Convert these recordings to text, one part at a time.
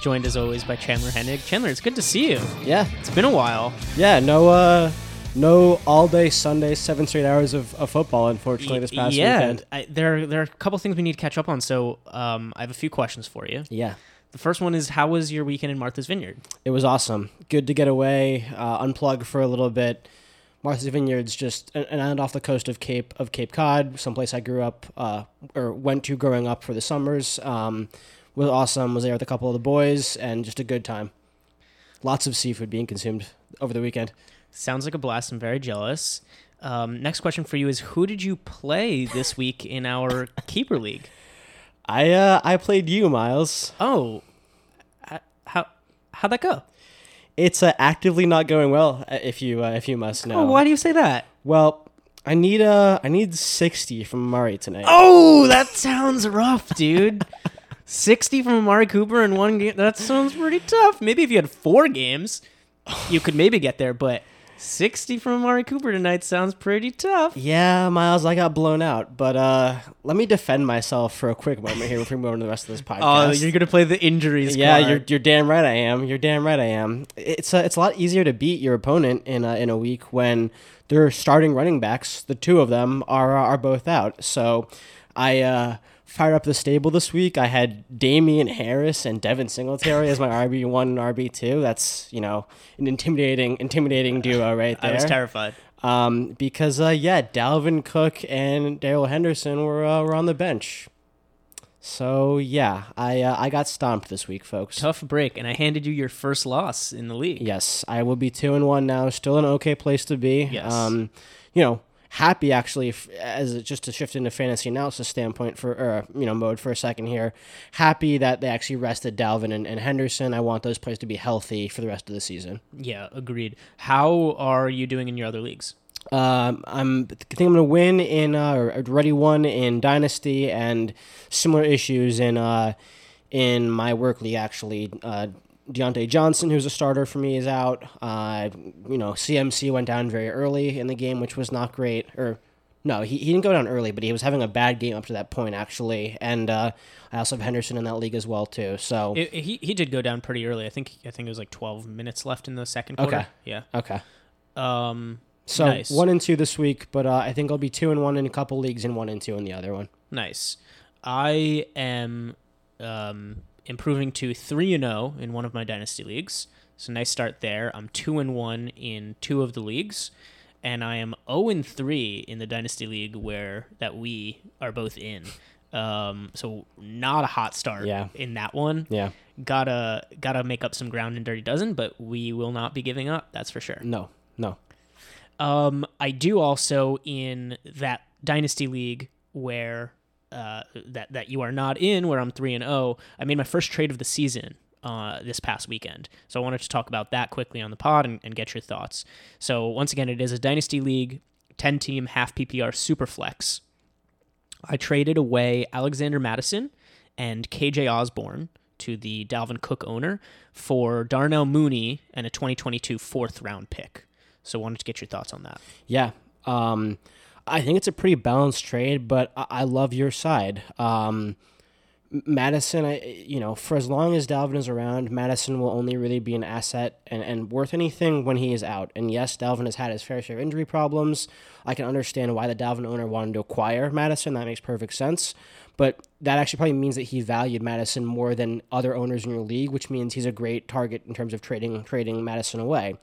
joined as always by Chandler Hennig. Chandler, it's good to see you. Yeah, It's been a while. yeah. No, uh, no all day Sunday, seven straight hours of, of football. Unfortunately, this past yeah, weekend. I, there, there are a couple things we need to catch up on. So um, I have a few questions for you. Yeah, The first one is How was your weekend in Martha's Vineyard? it was awesome. Good to get away, uh, unplug for a little bit. Martha's Vineyard's just an, an island off the coast of Cape of Cape Cod, someplace I grew up uh, or went to growing up for the summers. Um, was awesome. Was there with a couple of the boys and just a good time. Lots of seafood being consumed over the weekend. Sounds like a blast. I'm very jealous. Um, next question for you is Who did you play this week in our Keeper League? I uh, I played you, Miles. Oh, how how'd that go? It's uh, actively not going well, uh, if you uh, if you must know. Oh, why do you say that? Well, I need uh I need sixty from Murray tonight. Oh, that sounds rough, dude. 60 from Amari Cooper in one game. That sounds pretty tough. Maybe if you had four games, you could maybe get there, but 60 from Amari Cooper tonight sounds pretty tough. Yeah, Miles, I got blown out, but uh let me defend myself for a quick moment here before we move on to the rest of this podcast. Oh, podcast. you're going to play the injuries yeah, card. you're you're damn right I am. You're damn right I am. It's uh, it's a lot easier to beat your opponent in a, in a week when their starting running backs, the two of them are are both out. So I uh fired up the stable this week. I had Damien Harris and Devin Singletary as my RB one and RB two. That's you know an intimidating intimidating duo right there. I was terrified. Um, because uh, yeah, Dalvin Cook and Darrell Henderson were uh, were on the bench. So yeah, I uh, I got stomped this week, folks. Tough break, and I handed you your first loss in the league. Yes, I will be two and one now. Still an okay place to be. Yes. Um, you know, happy actually f- as just to shift into fantasy analysis standpoint for or you know mode for a second here. Happy that they actually rested Dalvin and, and Henderson. I want those players to be healthy for the rest of the season. Yeah, agreed. How are you doing in your other leagues? Um, I'm I think I'm gonna win in uh, or already won in Dynasty and similar issues in uh in my work league actually. Uh, Diontae Johnson, who's a starter for me, is out. Uh, you know, CMC went down very early in the game, which was not great. Or no, he, he didn't go down early, but he was having a bad game up to that point actually. And uh, I also have Henderson in that league as well too. So It, he he did go down pretty early. I think I think it was like 12 minutes left in the second quarter. Okay. Yeah. okay. Um. So Nice. one and two this week, but uh, I think I'll be two and one in a couple leagues and one and two in the other one. Nice. I am um, improving to three and zero in one of my dynasty leagues. So nice start there. I'm two and one in two of the leagues, and I am zero and three in the dynasty league where that we are both in. Um, so not a hot start Yeah. in that one. Yeah. Gotta gotta make up some ground in Dirty Dozen, but we will not be giving up. That's for sure. No, no. Um, I do also in that dynasty league where uh, that that you are not in, where I'm three and zero. I made my first trade of the season uh, this past weekend, so I wanted to talk about that quickly on the pod and, and get your thoughts. So once again, it is a dynasty league, ten team, half PPR, super flex. I traded away Alexander Mattison and KJ Osborne to the Dalvin Cook owner for Darnell Mooney and a 2022 fourth round pick. So wanted to get your thoughts on that. Yeah. Um, I think it's a pretty balanced trade, but I, I love your side. Um, Mattison, I you know, for as long as Dalvin is around, Mattison will only really be an asset and, and worth anything when he is out. And yes, Dalvin has had his fair share of injury problems. I can understand why the Dalvin owner wanted to acquire Mattison. That makes perfect sense. But that actually probably means that he valued Mattison more than other owners in your league, which means he's a great target in terms of trading trading Mattison away.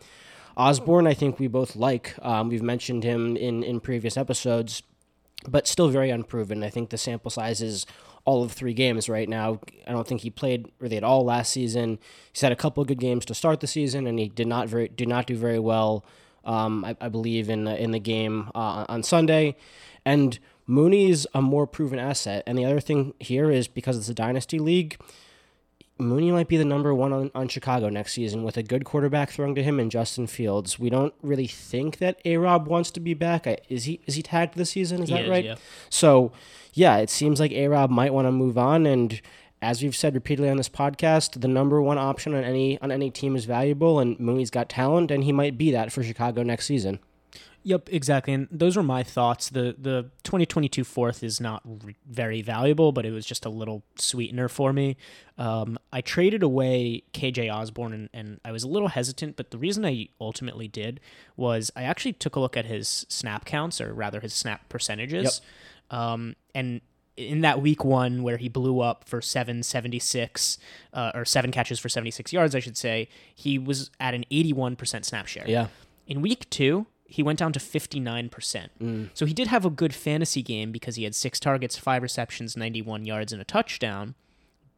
Osborne, I think we both like. Um, we've mentioned him in, in previous episodes, but still very unproven. I think the sample size is all of three games right now. I don't think he played really at all last season. He's had a couple of good games to start the season, and he did not very did not do very well. Um, I, I believe in the, in the game uh, on Sunday, and Mooney's a more proven asset. And the other thing here is because it's a dynasty league. Mooney might be the number one on, on Chicago next season with a good quarterback throwing to him and Justin Fields. We don't really think that A Rob wants to be back. I, is he is he tagged this season? Is He that is, right? yeah. So yeah, it seems like A Rob might want to move on and as we've said repeatedly on this podcast, the number one option on any on any team is valuable, and Mooney's got talent, and he might be that for Chicago next season. Yep, exactly. And those were my thoughts. The the 2022 fourth is not re- very valuable, but it was just a little sweetener for me. Um, I traded away KJ Osborne, and, and I was a little hesitant, but the reason I ultimately did was I actually took a look at his snap counts, or rather his snap percentages. Yep. Um, and in that week one where he blew up for 776 uh, or seven catches for 76 yards, I should say, he was at an 81% snap share. Yeah. In week two, he went down to 59%. Mm. So he did have a good fantasy game because he had six targets, five receptions, 91 yards, and a touchdown.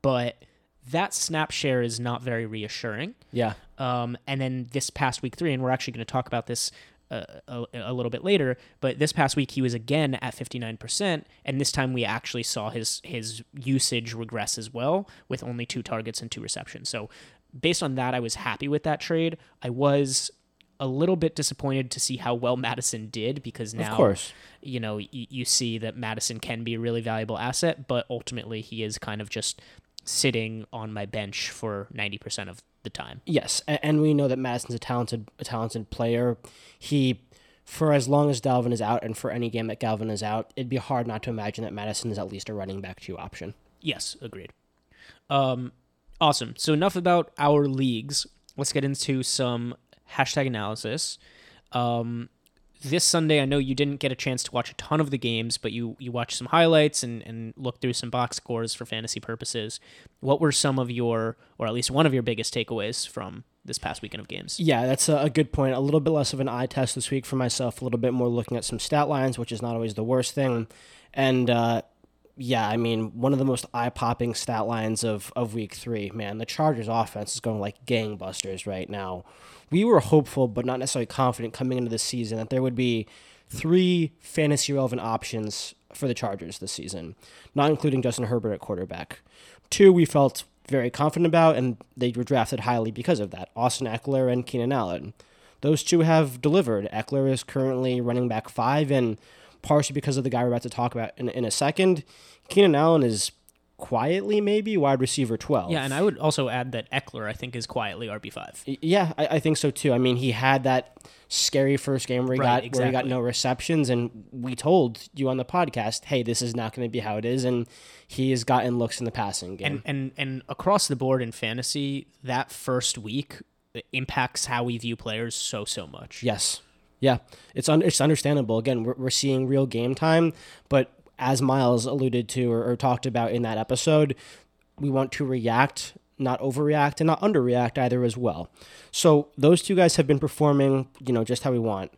But that snap share is not very reassuring. Yeah. Um, and then this past week three, and we're actually going to talk about this uh, a, a, little bit later, but this past week he was again at 59%, and this time we actually saw his his usage regress as well with only two targets and two receptions. So based on that, I was happy with that trade. I was a little bit disappointed to see how well Mattison did because now, of course, you know, y- you see that Mattison can be a really valuable asset, but ultimately he is kind of just sitting on my bench for 90% of the time. Yes, and we know that Mattison's a talented a talented player. He for as long as Dalvin is out and for any game that Dalvin is out, it'd be hard not to imagine that Mattison is at least a running back two option. Yes, agreed. Um awesome. So enough about our leagues. Let's get into some hashtag analysis. Um, this Sunday, I know you didn't get a chance to watch a ton of the games, but you you watched some highlights and and looked through some box scores for fantasy purposes. What were some of your, or at least one of your biggest takeaways from this past weekend of games? Yeah, that's a, good point. A little bit less of an eye test this week for myself. A little bit more looking at some stat lines, which is not always the worst thing. And uh, yeah, I mean, one of the most eye popping stat lines of, of week three, man, the Chargers offense is going like gangbusters right now. We were hopeful, but not necessarily confident coming into the season that there would be three fantasy relevant options for the Chargers this season, not including Justin Herbert at quarterback. Two, we felt very confident about, and they were drafted highly because of that Austin Ekeler and Keenan Allen. Those two have delivered. Ekeler is currently running back five, and partially because of the guy we're about to talk about in, in a second. Keenan Allen is quietly maybe wide receiver 12. Yeah, and I would also add that Ekeler, I think, is quietly RB5. Yeah, I, I think so too. I mean, he had that scary first game where he, right, got, exactly. where he got no receptions, and we told you on the podcast, hey, this is not going to be how it is. And he has gotten looks in the passing game. And, and, and across the board in fantasy, that first week impacts how we view players so, so much. Yes. Yeah, it's un- it's understandable. Again, we're, we're seeing real game time, but as Miles alluded to or, or talked about in that episode, we want to react, not overreact, and not underreact either as well. So those two guys have been performing, you know, just how we want.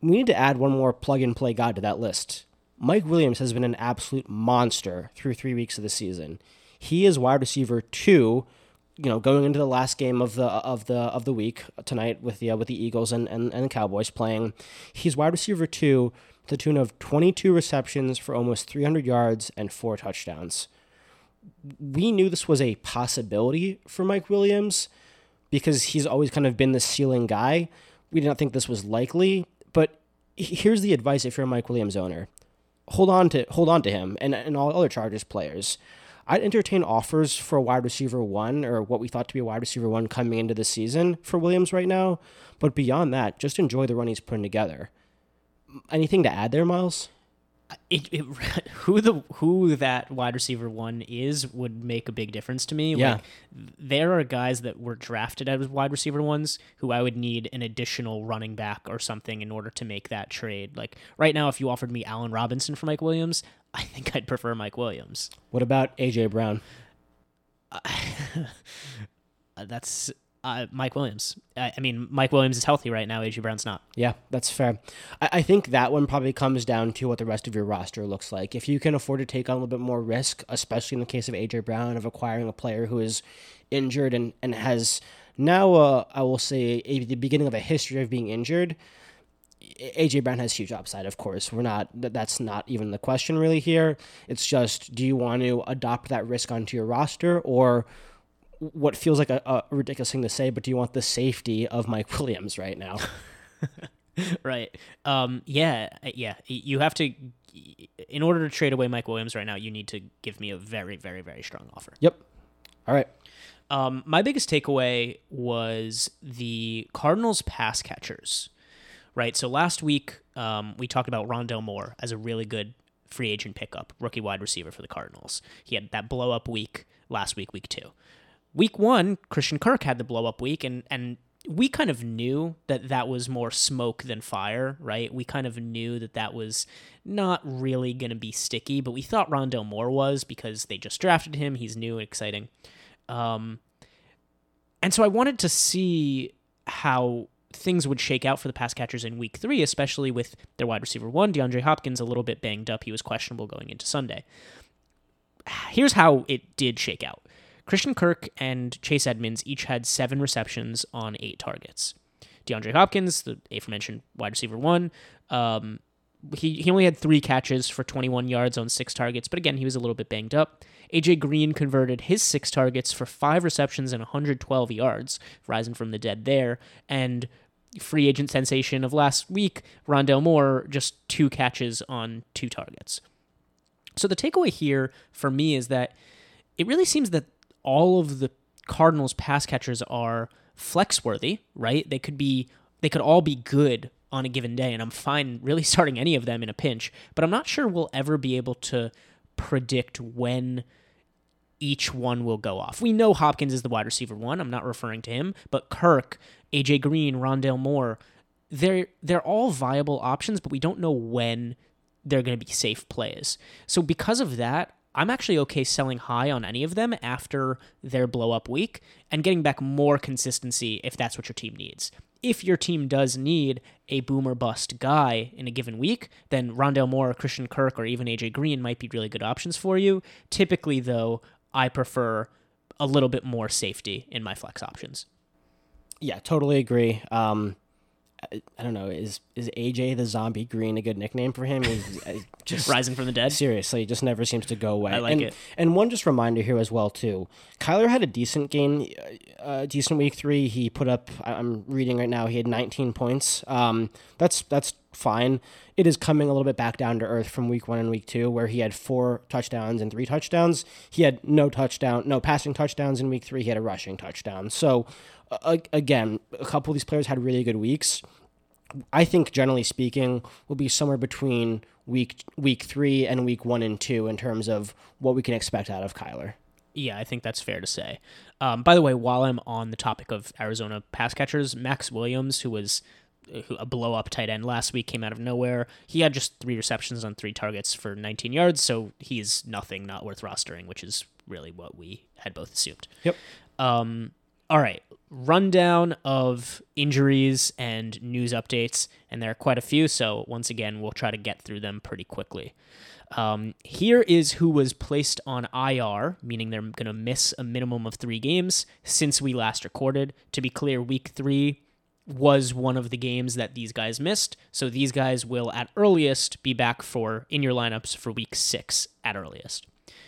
We need to add one more plug and play guy to that list. Mike Williams has been an absolute monster through three weeks of the season. He is wide receiver two you know, going into the last game of the of the of the week tonight with the uh, with the Eagles and, and, and the Cowboys playing, he's wide receiver two to the tune of 22 receptions for almost 300 yards and four touchdowns. We knew this was a possibility for Mike Williams because he's always kind of been the ceiling guy. We did not think this was likely, but here's the advice if you're a Mike Williams owner: hold on to hold on to him and and all other Chargers players. I'd entertain offers for a wide receiver one or what we thought to be a wide receiver one coming into the season for Williams right now. But beyond that, just enjoy the run he's putting together. Anything to add there, Miles? it, it, who the who that wide receiver one is would make a big difference to me. Yeah. Like, there are guys that were drafted as wide receiver ones who I would need an additional running back or something in order to make that trade. Like right now, if you offered me Allen Robinson for Mike Williams, I think I'd prefer Mike Williams. What about AJ Brown? Uh, that's uh, Mike Williams. I, I, mean, Mike Williams is healthy right now. AJ Brown's not. Yeah, that's fair. I, I, think that one probably comes down to what the rest of your roster looks like. If you can afford to take on a little bit more risk, especially in the case of AJ Brown, of acquiring a player who is injured and, and has now, uh, I will say, a, the beginning of a history of being injured. AJ Brown has huge upside, of course. We're not that's not even the question really here. It's just do you want to adopt that risk onto your roster or what feels like a, a ridiculous thing to say, but do you want the safety of Mike Williams right now? right. Um, yeah. Yeah. You have to in order to trade away Mike Williams right now, you need to give me a very, very, very strong offer. Yep. All right. Um, my biggest takeaway was the Cardinals pass catchers, right? So last week um, we talked about Rondale Moore as a really good free agent pickup, rookie wide receiver for the Cardinals. He had that blow up week last week, week two. Week one, Christian Kirk had the blow up week, and and we kind of knew that that was more smoke than fire, right? We kind of knew that that was not really going to be sticky, but we thought Rondale Moore was because they just drafted him. He's new and exciting. Um, and so I wanted to see how things would shake out for the pass catchers in week three, especially with their wide receiver one, DeAndre Hopkins, a little bit banged up. He was questionable going into Sunday. Here's how it did shake out Christian Kirk and Chase Edmonds each had seven receptions on eight targets. DeAndre Hopkins, the aforementioned wide receiver one, um, he, he only had three catches for 21 yards on six targets, but again, he was a little bit banged up. AJ Green converted his six targets for five receptions and 112 yards, rising from the dead there. And free agent sensation of last week, Rondale Moore, just two catches on two targets. So the takeaway here for me is that it really seems that all of the Cardinals pass catchers are flex worthy, right? They could be they could all be good on a given day and I'm fine really starting any of them in a pinch, but I'm not sure we'll ever be able to predict when each one will go off. We know Hopkins is the wide receiver one. I'm not referring to him, but Kirk, AJ Green, Rondale Moore, they're they're all viable options, but we don't know when they're going to be safe plays. So because of that, I'm actually okay selling high on any of them after their blow up week and getting back more consistency if that's what your team needs. If your team does need a boomer bust guy in a given week, then Rondale Moore, Christian Kirk, or even AJ Green might be really good options for you. Typically, though, I prefer a little bit more safety in my flex options. Yeah, totally agree. Um, I, I don't know. Is is AJ the Zombie Green a good nickname for him? He's, uh, just rising from the dead. Seriously, it just never seems to go away. I like and, it. And one just reminder here as well too. Kyler had a decent game, uh, decent week three. He put up. I'm reading right now. He had 19 points. Um, that's that's fine. It is coming a little bit back down to earth from week one and week two, where he had four touchdowns and three touchdowns. He had no touchdown, no passing touchdowns in week three. He had a rushing touchdown. So, uh, again, a couple of these players had really good weeks. I think, generally speaking, will be somewhere between week week three and week one and two in terms of what we can expect out of Kyler. Yeah, I think that's fair to say. Um, by the way, while I'm on the topic of Arizona pass catchers, Maxx Williams, who was a blow up tight end last week came out of nowhere. He had just three receptions on three targets for 19 yards, so he's nothing not worth rostering, which is really what we had both assumed. Yep. Um, all right, rundown of injuries and news updates, and there are quite a few. So once again, we'll try to get through them pretty quickly. Um, here is who was placed on IR, meaning they're going to miss a minimum of three games since we last recorded. To be clear, week three was one of the games that these guys missed. So these guys will at earliest be back for in your lineups for week six at earliest.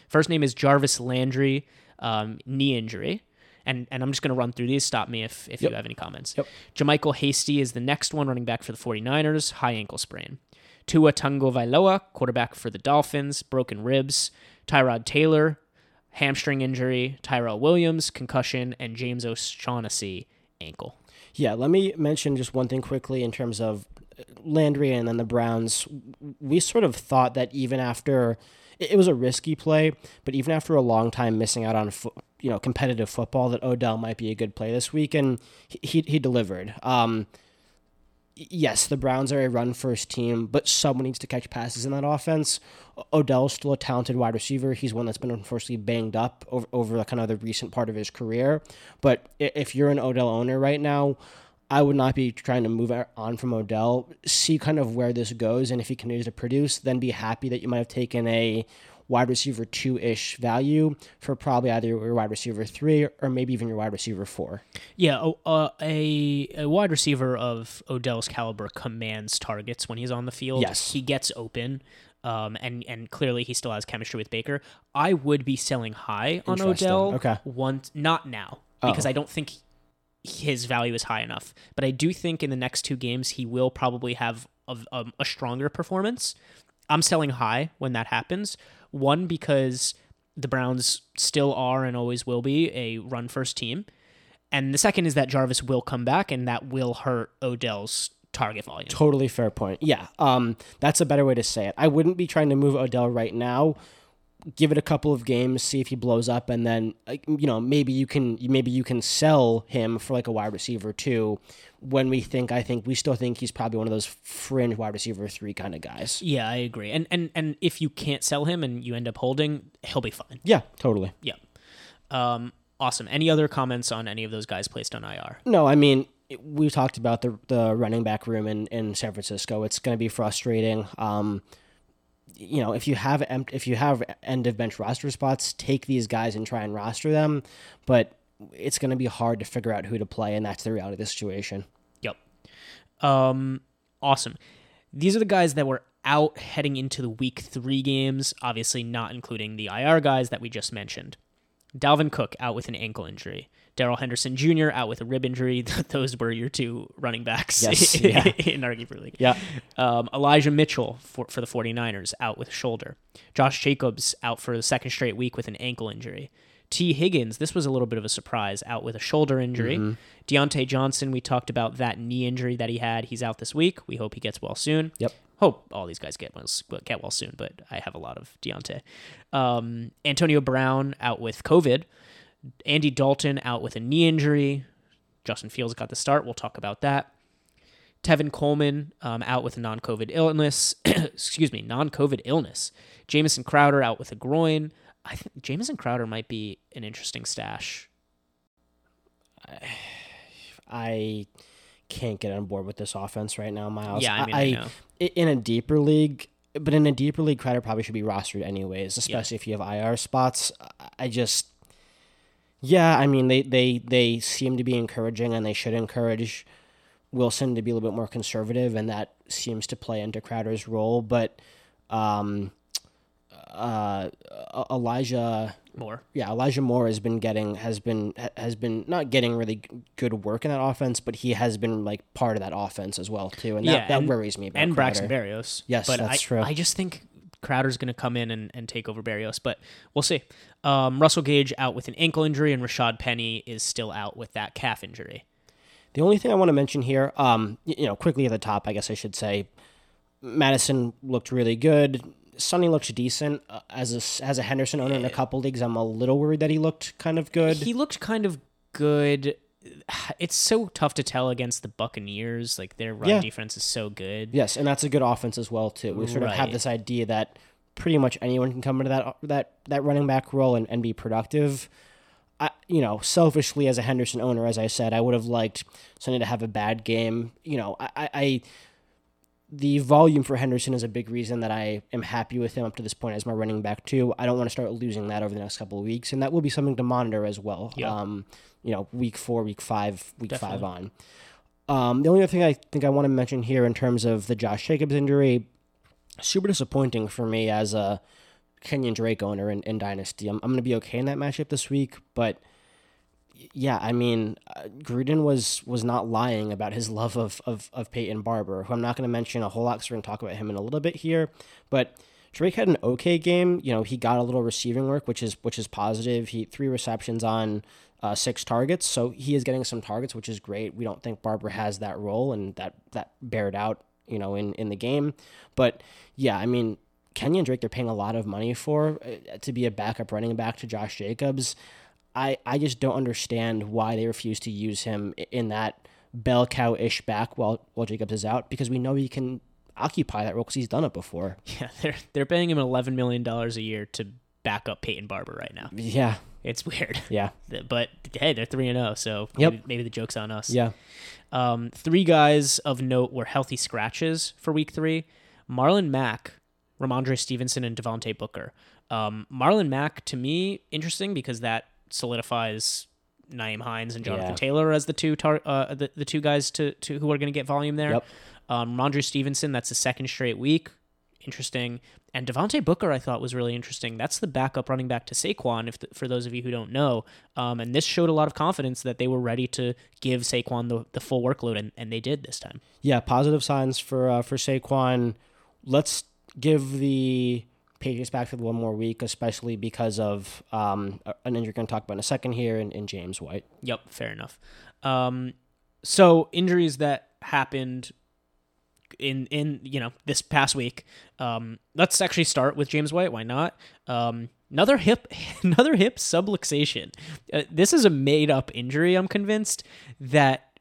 First name is Jarvis Landry, um, knee injury. And, and I'm just going to run through these. Stop me if, if Yep. you have any comments. Yep. JaMycal Hasty is the next one running back for the 49ers, high ankle sprain. Tua Tagovailoa, quarterback for the Dolphins, broken ribs. Tyrod Taylor, hamstring injury. Tyrell Williams, concussion. And James O'Shaughnessy, ankle. Yeah, let me mention just one thing quickly in terms of Landry and then the Browns. We sort of thought that even after it was a risky play, but even after a long time missing out on you know competitive football, that Odell might be a good play this week, and he he, delivered. Um, yes, the Browns are a run first team, but someone needs to catch passes in that offense. Odell's still a talented wide receiver. He's one that's been unfortunately banged up over, over the kind of the recent part of his career. But if you're an Odell owner right now, I would not be trying to move on from Odell. See kind of where this goes, and if he continues to produce, then be happy that you might have taken a wide receiver two ish value for probably either your wide receiver three or maybe even your wide receiver four. Yeah, o- uh, a a wide receiver of Odell's caliber commands targets when he's on the field. Yes. he gets open, um, and and clearly he still has chemistry with Baker. I would be selling high on Odell. Okay. once not now because Oh. I don't think his value is high enough. But I do think in the next two games he will probably have a, a, a stronger performance. I'm selling high when that happens. One because the Browns still are and always will be a run first team. And the second is that Jarvis will come back and that will hurt Odell's target volume. Totally fair point. Yeah, um, that's a better way to say it. I wouldn't be trying to move Odell right now. Give it a couple of games, see if he blows up, and then you know maybe you can maybe you can sell him for like a wide receiver too. When we think, I think we still think he's probably one of those fringe wide receiver three kind of guys. Yeah, I agree. And and and if you can't sell him and you end up holding, he'll be fine. Yeah, totally. Yeah. Um, awesome. Any other comments on any of those guys placed on IR? No, I mean we talked about the the running back room in, in San Francisco. It's going to be frustrating. Um, you know, if you have if you have end of bench roster spots, take these guys and try and roster them. But it's going to be hard to figure out who to play, and that's the reality of the situation. Yep. Um, awesome. These are the guys that were out heading into the week three games, obviously not including the IR guys that we just mentioned. Dalvin Cook out with an ankle injury. Darrell Henderson Jr. out with a rib injury. Those were your two running backs yes, yeah. in our keeper league. Yeah. Um, Elijah Mitchell for, for the 49ers out with a shoulder. Josh Jacobs out for the second straight week with an ankle injury. Tee Higgins, this was a little bit of a surprise, out with a shoulder injury. mm hmm Diontae Johnson, we talked about that knee injury that he had. He's out this week. We hope he gets well soon. Yep. Hope all these guys get well, get well soon, but I have a lot of Diontae. Um, Antonio Brown out with COVID. Andy Dalton out with a knee injury. Justin Fields got the start. We'll talk about that. Tevin Coleman um, out with a non-COVID illness. Excuse me, non-COVID illness. Jamison Crowder out with a groin. I think Jamison Crowder might be an interesting stash. I can't get on board with this offense right now, Miles. Yeah, I mean, I, I know. in a deeper league, but in a deeper league, Crowder probably should be rostered anyways, especially yeah. if you have IR spots. I just, yeah, I mean, they they they seem to be encouraging, and they should encourage Wilson to be a little bit more conservative, and that seems to play into Crowder's role, but. Um, uh, Elijah Moore. Yeah, Elijah Moore has been getting has been has been not getting really good work in that offense, but he has been like part of that offense as well too, and that, yeah, that and, worries me. About and Crowder. Braxton Berrios. Yes, but that's I, true. I just think Crowder's going to come in and, and take over Berrios, but we'll see. Um, Russell Gage out with an ankle injury, and Rashad Penny is still out with that calf injury. The only thing I want to mention here, um, you know, quickly at the top, I guess I should say, Mattison looked really good. Sonny looks decent uh, as a as a Henderson owner in a couple leagues. I'm a little worried that he looked kind of good. He looked kind of good. It's so tough to tell against the Buccaneers. Like their run yeah. defense is so good. Yes, and that's a good offense as well too. We sort right. of have this idea that pretty much anyone can come into that that that running back role and, and be productive. I, you know, selfishly as a Henderson owner, as I said, I would have liked Sonny to have a bad game. You know, I, I the volume for Henderson is a big reason that I am happy with him up to this point as my running back too. I don't want to start losing that over the next couple of weeks, and that will be something to monitor as well. Yeah. Um, you know, week four, week five, week Definitely. five on. Um, the only other thing I think I want to mention here in terms of the Josh Jacobs injury, super disappointing for me as a Kenyon Drake owner in, in Dynasty. I'm, I'm going to be okay in that matchup this week, but yeah, I mean, uh, Gruden was was not lying about his love of of, of Peyton Barber, who I'm not going to mention a whole lot because we're going to talk about him in a little bit here. But Drake had an okay game. You know, he got a little receiving work, which is which is positive. He three receptions on uh, six targets, so he is getting some targets, which is great. We don't think Barber has that role, and that that bared out, you know, in in the game. But yeah, I mean, Kenyon Drake, they're paying a lot of money for uh, to be a backup running back to Josh Jacobs. I, I just don't understand why they refuse to use him in that bell cow ish back while while Jacobs is out because we know he can occupy that role because he's done it before. Yeah, they're they're paying him eleven million dollars a year to back up Peyton Barber right now. Yeah, it's weird. Yeah, but hey, they're three and zero, oh, so yep. maybe, maybe the joke's on us. Yeah. Um, three guys of note were healthy scratches for week three: Marlon Mack, Rhamondre Stevenson, and Devontae Booker. Um, Marlon Mack to me interesting because that solidifies Nyheim Hines and Jonathan yeah. Taylor as the two tar- uh, the, the two guys to, to who are going to get volume there. Yep. Um, Rhamondre Stevenson, that's the second straight week. Interesting. And Devontae Booker, I thought was really interesting. That's the backup running back to Saquon, if the, for those of you who don't know. Um, and this showed a lot of confidence that they were ready to give Saquon the, the full workload, and, and they did this time. Yeah, positive signs for uh, for Saquon. Let's give the Patriots backfield one more week, especially because of um, an injury we're going to talk about in a second here in, in James White. Yep, fair enough. Um, so injuries that happened in in you know this past week. Um, let's actually start with James White. Why not? Um, another hip another hip subluxation. Uh, this is a made up injury. I'm convinced that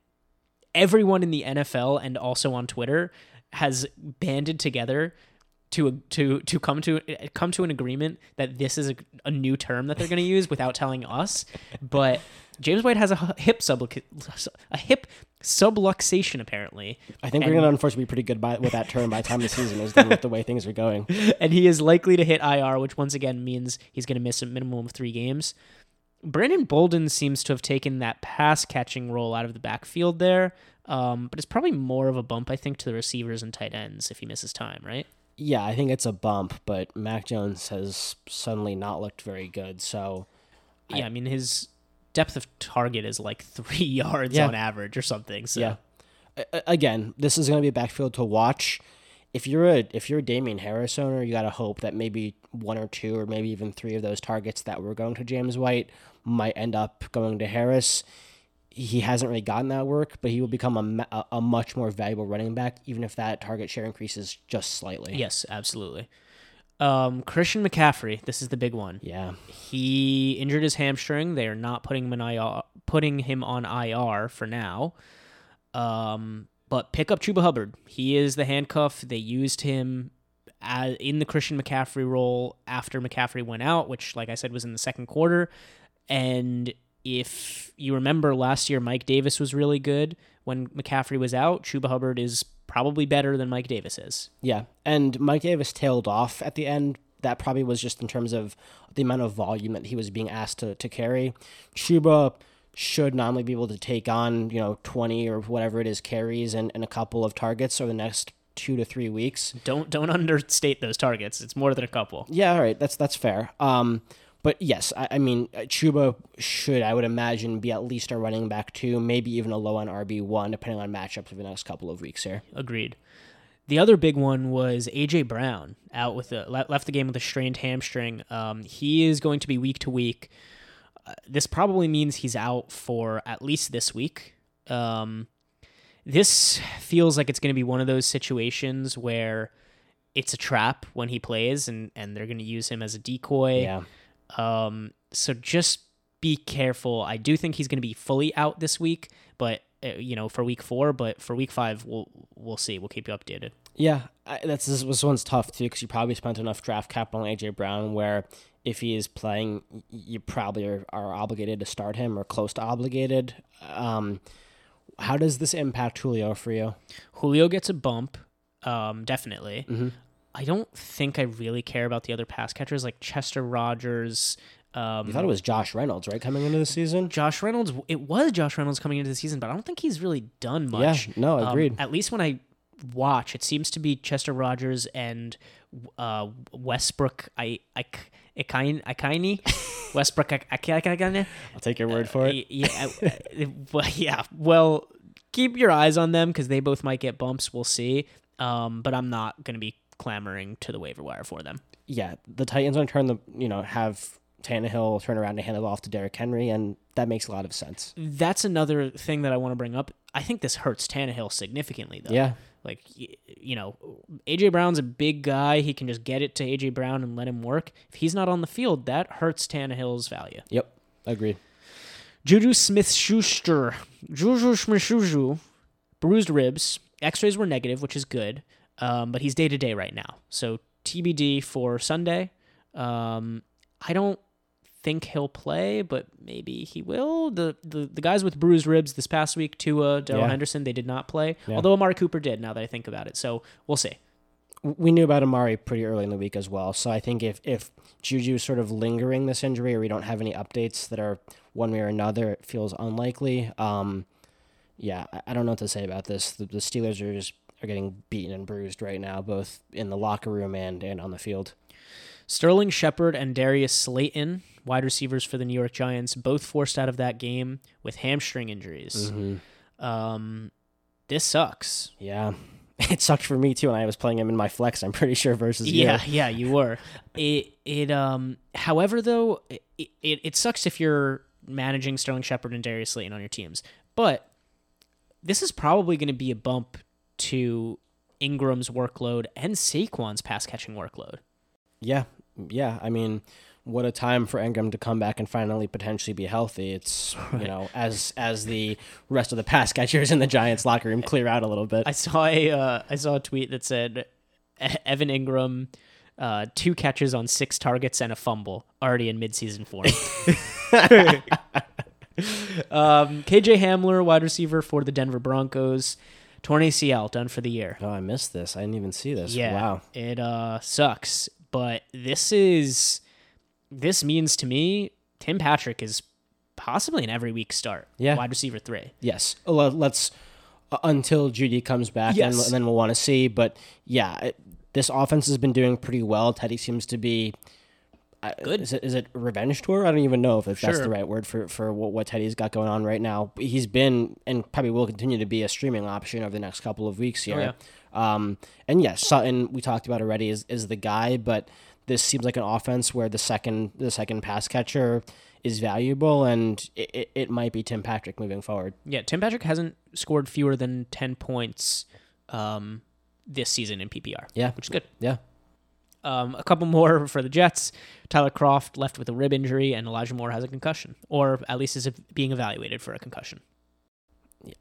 everyone in the NFL and also on Twitter has banded together to to to come to come to an agreement that this is a, a new term that they're going to use without telling us. But James White has a hip subluc a hip subluxation apparently, I think And- we're going to unfortunately be pretty good by, with that term by the time the season is done with the way things are going. and he is likely to hit IR, which once again means he's going to miss a minimum of three games. Brandon Bolden seems to have taken that pass catching role out of the backfield there, um, but it's probably more of a bump, I think, to the receivers and tight ends if he misses time, right? Yeah, I think it's a bump, but Mac Jones has suddenly not looked very good. So Yeah, I mean his depth of target is like three yards Yeah. on average or something. So Yeah. A- again, this is going to be a backfield to watch. If you're a if you're a Damien Harris owner, you got to hope that maybe one or two or maybe even three of those targets that were going to James White might end up going to Harris. He hasn't really gotten that work, but he will become a, a, much more valuable running back, even if that target share increases just slightly. yes, absolutely. Um, Christian McCaffrey, this is the big one. Yeah. He injured his hamstring. They are not putting him in IR, putting him on IR for now. Um, but pick up Chuba Hubbard. He is the handcuff. They used him as, in the Christian McCaffrey role after McCaffrey went out, which, like I said, was in the second quarter. And if you remember last year, Mike Davis was really good when McCaffrey was out. Chuba Hubbard is probably better than Mike Davis is. Yeah, and Mike Davis tailed off at the end. That probably was just in terms of the amount of volume that he was being asked to, to carry. Chuba should normally be able to take on, you know, 20 or whatever it is carries and, and a couple of targets over the next two to three weeks. Don't don't understate those targets. It's more than a couple. Yeah, all right, that's that's fair. Um, but yes, I, I mean, uh, Chuba should, I would imagine, be at least a running back two, maybe even a low on RB one, depending on matchups over the next couple of weeks here. Agreed. The other big one was AJ Brown out with the left the game with a strained hamstring. Um, he is going to be week to week. Uh, this probably means he's out for at least this week. Um, this feels like it's going to be one of those situations where it's a trap when he plays, and and they're going to use him as a decoy. Yeah. Um, so just be careful. I do think he's going to be fully out this week, but uh, you know, for week four. But for week five, we'll we'll see. We'll keep you updated. Yeah, I, that's this, this one's tough too because you probably spent enough draft capital on AJ Brown where if he is playing, you probably are, are obligated to start him or close to obligated. Um, how does this impact Julio for you? Julio gets a bump, um, definitely. Mhm. I don't think I really care about the other pass catchers like Chester Rogers. Um, You thought it was Josh Reynolds, right, coming into the season? Josh Reynolds. It was Josh Reynolds coming into the season, but I don't think he's really done much. Yeah, no, Um, agreed. at least when I watch, it seems to be Chester Rogers and uh, Westbrook. I I Ikaini Ikaini Westbrook. I I I I I'll take your word for it. Yeah, uh, well, yeah. Well, keep your eyes on them because they both might get bumps. We'll see. Um, but I'm not going to be clamoring to the waiver wire for them. Yeah, the Titans are going to turn the you know have Tannehill turn around and hand it off to Derrick Henry, and that makes a lot of sense. That's another thing that I want to bring up. I think this hurts Tannehill significantly, though. Yeah, Like, you know, AJ Brown's a big guy. He can just get it to AJ Brown and let him work. If he's not on the field, that hurts Tannehill's value. yep, agreed. Juju Smith Schuster. Juju Smith Schuster. Bruised ribs. X rays were negative, which is good. Um, but he's day to day right now. So TBD for Sunday. Um, I don't think he'll play, but maybe he will. The the, the guys with bruised ribs this past week, Tua, Darrell Yeah. Henderson, they did not play. Yeah. Although Amari Cooper did, now that I think about it. So we'll see. we knew about Amari pretty early in the week as well. So I think if if Juju's sort of lingering this injury, or we don't have any updates that are one way or another, it feels unlikely. Um, yeah, I, I don't know what to say about this. The, the Steelers are just are getting beaten and bruised right now, both in the locker room and and on the field. Sterling Shepard and Darius Slayton, wide receivers for the New York Giants, both forced out of that game with hamstring injuries. Um, this sucks. Yeah, it sucked for me too, and I was playing him in my flex. I'm pretty sure versus you. Yeah, yeah, you were. It it um. However, though, it, it it sucks if you're managing Sterling Shepard and Darius Slayton on your teams, but this is probably going to be a bump to Engram's workload and Saquon's pass catching workload. Yeah, yeah. I mean, what a time for Ingram to come back and finally potentially be healthy. It's you know as as the rest of the pass catchers in the Giants locker room clear out a little bit. I saw a uh, I saw a tweet that said "E- Evan Engram. Uh, two catches on six targets and a fumble already in midseason form. um, KJ Hamler, wide receiver for the Denver Broncos, torn ACL, done for the year. oh, I missed this. I didn't even see this. Yeah, Wow. it uh sucks, but this is this means to me Tim Patrick is possibly an every week start. Yeah. wide receiver three. Yes. Let- Let's uh, until Jeudy comes back, and, Yes. and then we'll want to see. But yeah, it, this offense has been doing pretty well. Teddy seems to be. Good. Is it is it revenge tour? I don't even know if that's Sure. the right word for for what, what Teddy's got going on right now. He's been and probably will continue to be a streaming option over the next couple of weeks here. Oh, yeah. Um, and yes, Sutton we talked about already is is the guy, but this seems like an offense where the second the second pass catcher is valuable, and it, it, it might be Tim Patrick moving forward. Yeah, Tim Patrick hasn't scored fewer than ten points um, this season in PPR. Yeah. which is good. Yeah. Um, a couple more for the Jets. Tyler Kroft left with a rib injury, and Elijah Moore has a concussion, or at least is being evaluated for a concussion.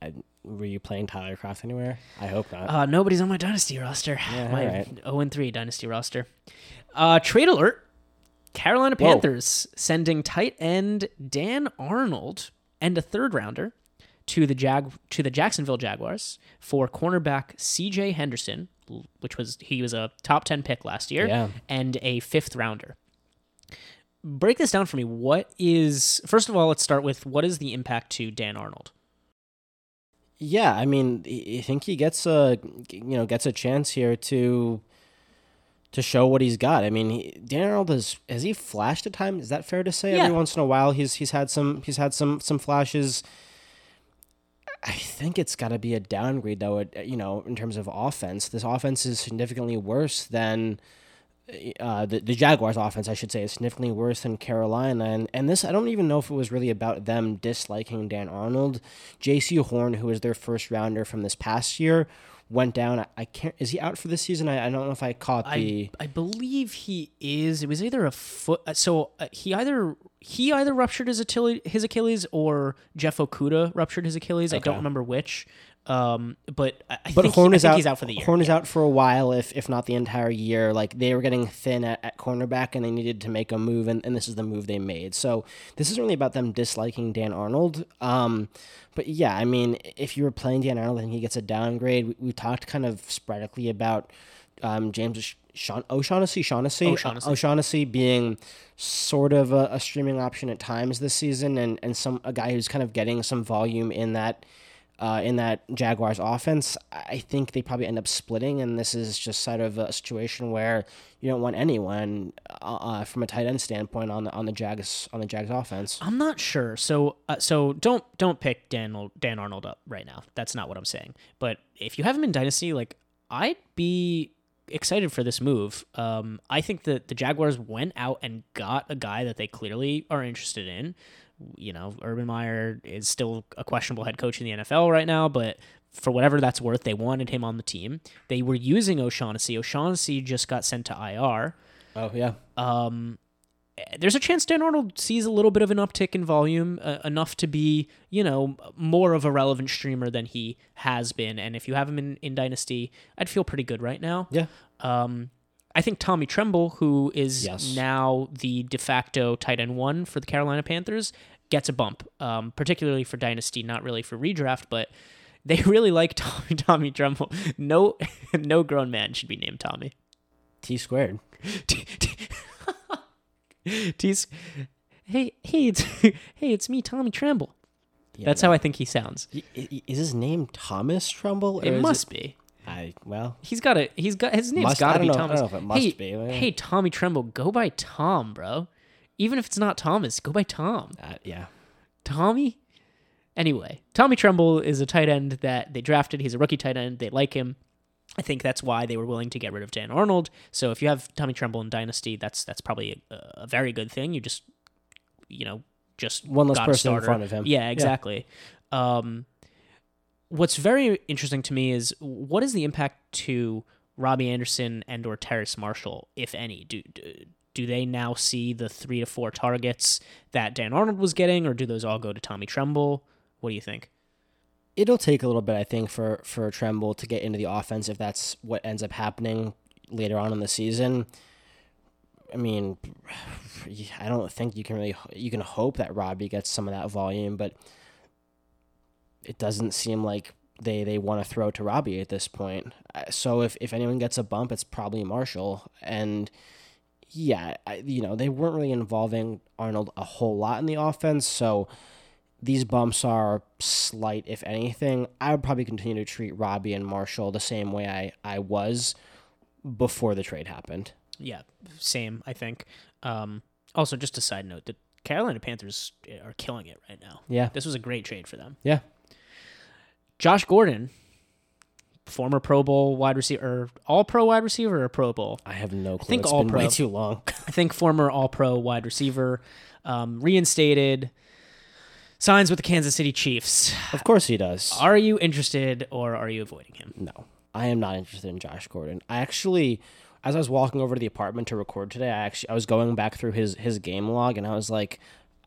I, were you playing Tyler Kroft anywhere? I hope not. Uh, nobody's on my dynasty roster. Yeah, my alright. 0 and 3 dynasty roster. Uh, trade alert. Carolina Whoa. Panthers sending tight end Dan Arnold and a third rounder to the Jag to the Jacksonville Jaguars for cornerback CJ Henderson, which was he was a top 10 pick last year Yeah. and a fifth rounder. Break this down for me. What is First of all, let's start with what is the impact to Dan Arnold? yeah, I mean, I think he gets a you know gets a chance here to to show what he's got. I mean, he, Dan Arnold has has he flashed at times? Is that fair to say? Yeah. Every once in a while, he's he's had some he's had some some flashes. I think it's got to be a downgrade though. You know, in terms of offense, this offense is significantly worse than uh, the the Jaguars' offense. I should say is significantly worse than Carolina, and and this I don't even know if it was really about them disliking Dan Arnold. Jaycee Horn, who was their first rounder from this past year, went down. I, I can't. Is he out for this season? I, I don't know if I caught the. I, I believe he is. It was either a foot. uh, So uh, he either he either ruptured his Achilles, his Achilles or Jeff Okudah ruptured his Achilles. I don't remember which. Um, but I, But think, Horn he, I is think out. he's out for the year. Horn is out for a while, if if not the entire year. Like they were getting thin at, at cornerback, and they needed to make a move, and, and this is the move they made. So this isn't really about them disliking Dan Arnold. Um, but yeah, I mean, if you were playing Dan Arnold and he gets a downgrade, we, we talked kind of sporadically about um, James Sean O'Shaughnessy, Shaughnessy, O'Shaughnessy. O'Shaughnessy being sort of a, a streaming option at times this season, and and some a guy who's kind of getting some volume in that uh, in that Jaguars offense, I think they probably end up splitting, and this is just sort of a situation where you don't want anyone uh, uh, from a tight end standpoint on the on the Jags on the Jags offense. I'm not sure. So uh, so don't don't pick Dan Dan Arnold up right now. That's not what I'm saying. But if you have him in dynasty, like I'd be excited for this move. Um, I think that the Jaguars went out and got a guy that they clearly are interested in. You know, Urban Meyer is still a questionable head coach in the NFL right now, but for whatever that's worth, they wanted him on the team. They were using O'Shaughnessy. O'Shaughnessy just got sent to IR Oh yeah, um, there's a chance Dan Arnold sees a little bit of an uptick in volume, uh, enough to be, you know, more of a relevant streamer than he has been. And if you have him in, in Dynasty, I'd feel pretty good right now. yeah, Um, I think Tommy Tremble, who is Yes. now the de facto tight end one for the Carolina Panthers, gets a bump, um, particularly for Dynasty, not really for redraft, but they really like Tommy, Tommy Tremble. No, no grown man should be named Tommy. T squared. T's, hey, hey, it's hey, it's me, Tommy Tremble. Yeah, That's how I think he sounds. Is his name Thomas Trumbull? or It must be. I well, He's got a. He's got his name's Must- got to be know- I don't know if it must hey, be, hey, Tommy Tremble, go by Tom, bro. Even if it's not Thomas, go by Tom. uh, yeah. Tommy. Anyway, Tommy Tremble is a tight end that they drafted. He's a rookie tight end. They like him. I think that's why they were willing to get rid of Dan Arnold. So if you have Tommy Tremble in Dynasty, that's that's probably a, a very good thing. You just, you know, just One less person in front of him. Yeah, exactly. Um, what's very interesting to me is what is the impact to Robbie Anderson and or Terrace Marshall, if any? Do, do do they now see the three to four targets that Dan Arnold was getting, or do those all go to Tommy Tremble? What do you think? It'll take a little bit, I think, for for Tremble to get into the offense if that's what ends up happening later on in the season. I mean, I don't think you can really you can hope that Robbie gets some of that volume, but it doesn't seem like they they want to throw to Robbie at this point. Uh, So if if anyone gets a bump, it's probably Marshall and. Yeah, I, you know they weren't really involving Arnold a whole lot in the offense, so these bumps are slight, if anything. I would probably continue to treat Robbie and Marshall the same way I, I was before the trade happened. Yeah, same. I think. Um, also, just a side note: the Carolina Panthers are killing it right now. Yeah. This was a great trade for them. Yeah. Josh Gordon, former Pro Bowl wide receiver, All Pro wide receiver, or Pro Bowl? I have no clue. think it's all been pro. way too long. I think former All Pro wide receiver, um, reinstated, signs with the Kansas City Chiefs. of course he does. Are you interested or are you avoiding him? No, I am not interested in Josh Gordon. I actually, as I was walking over to the apartment to record today, I actually I was going back through his his game log and I was like,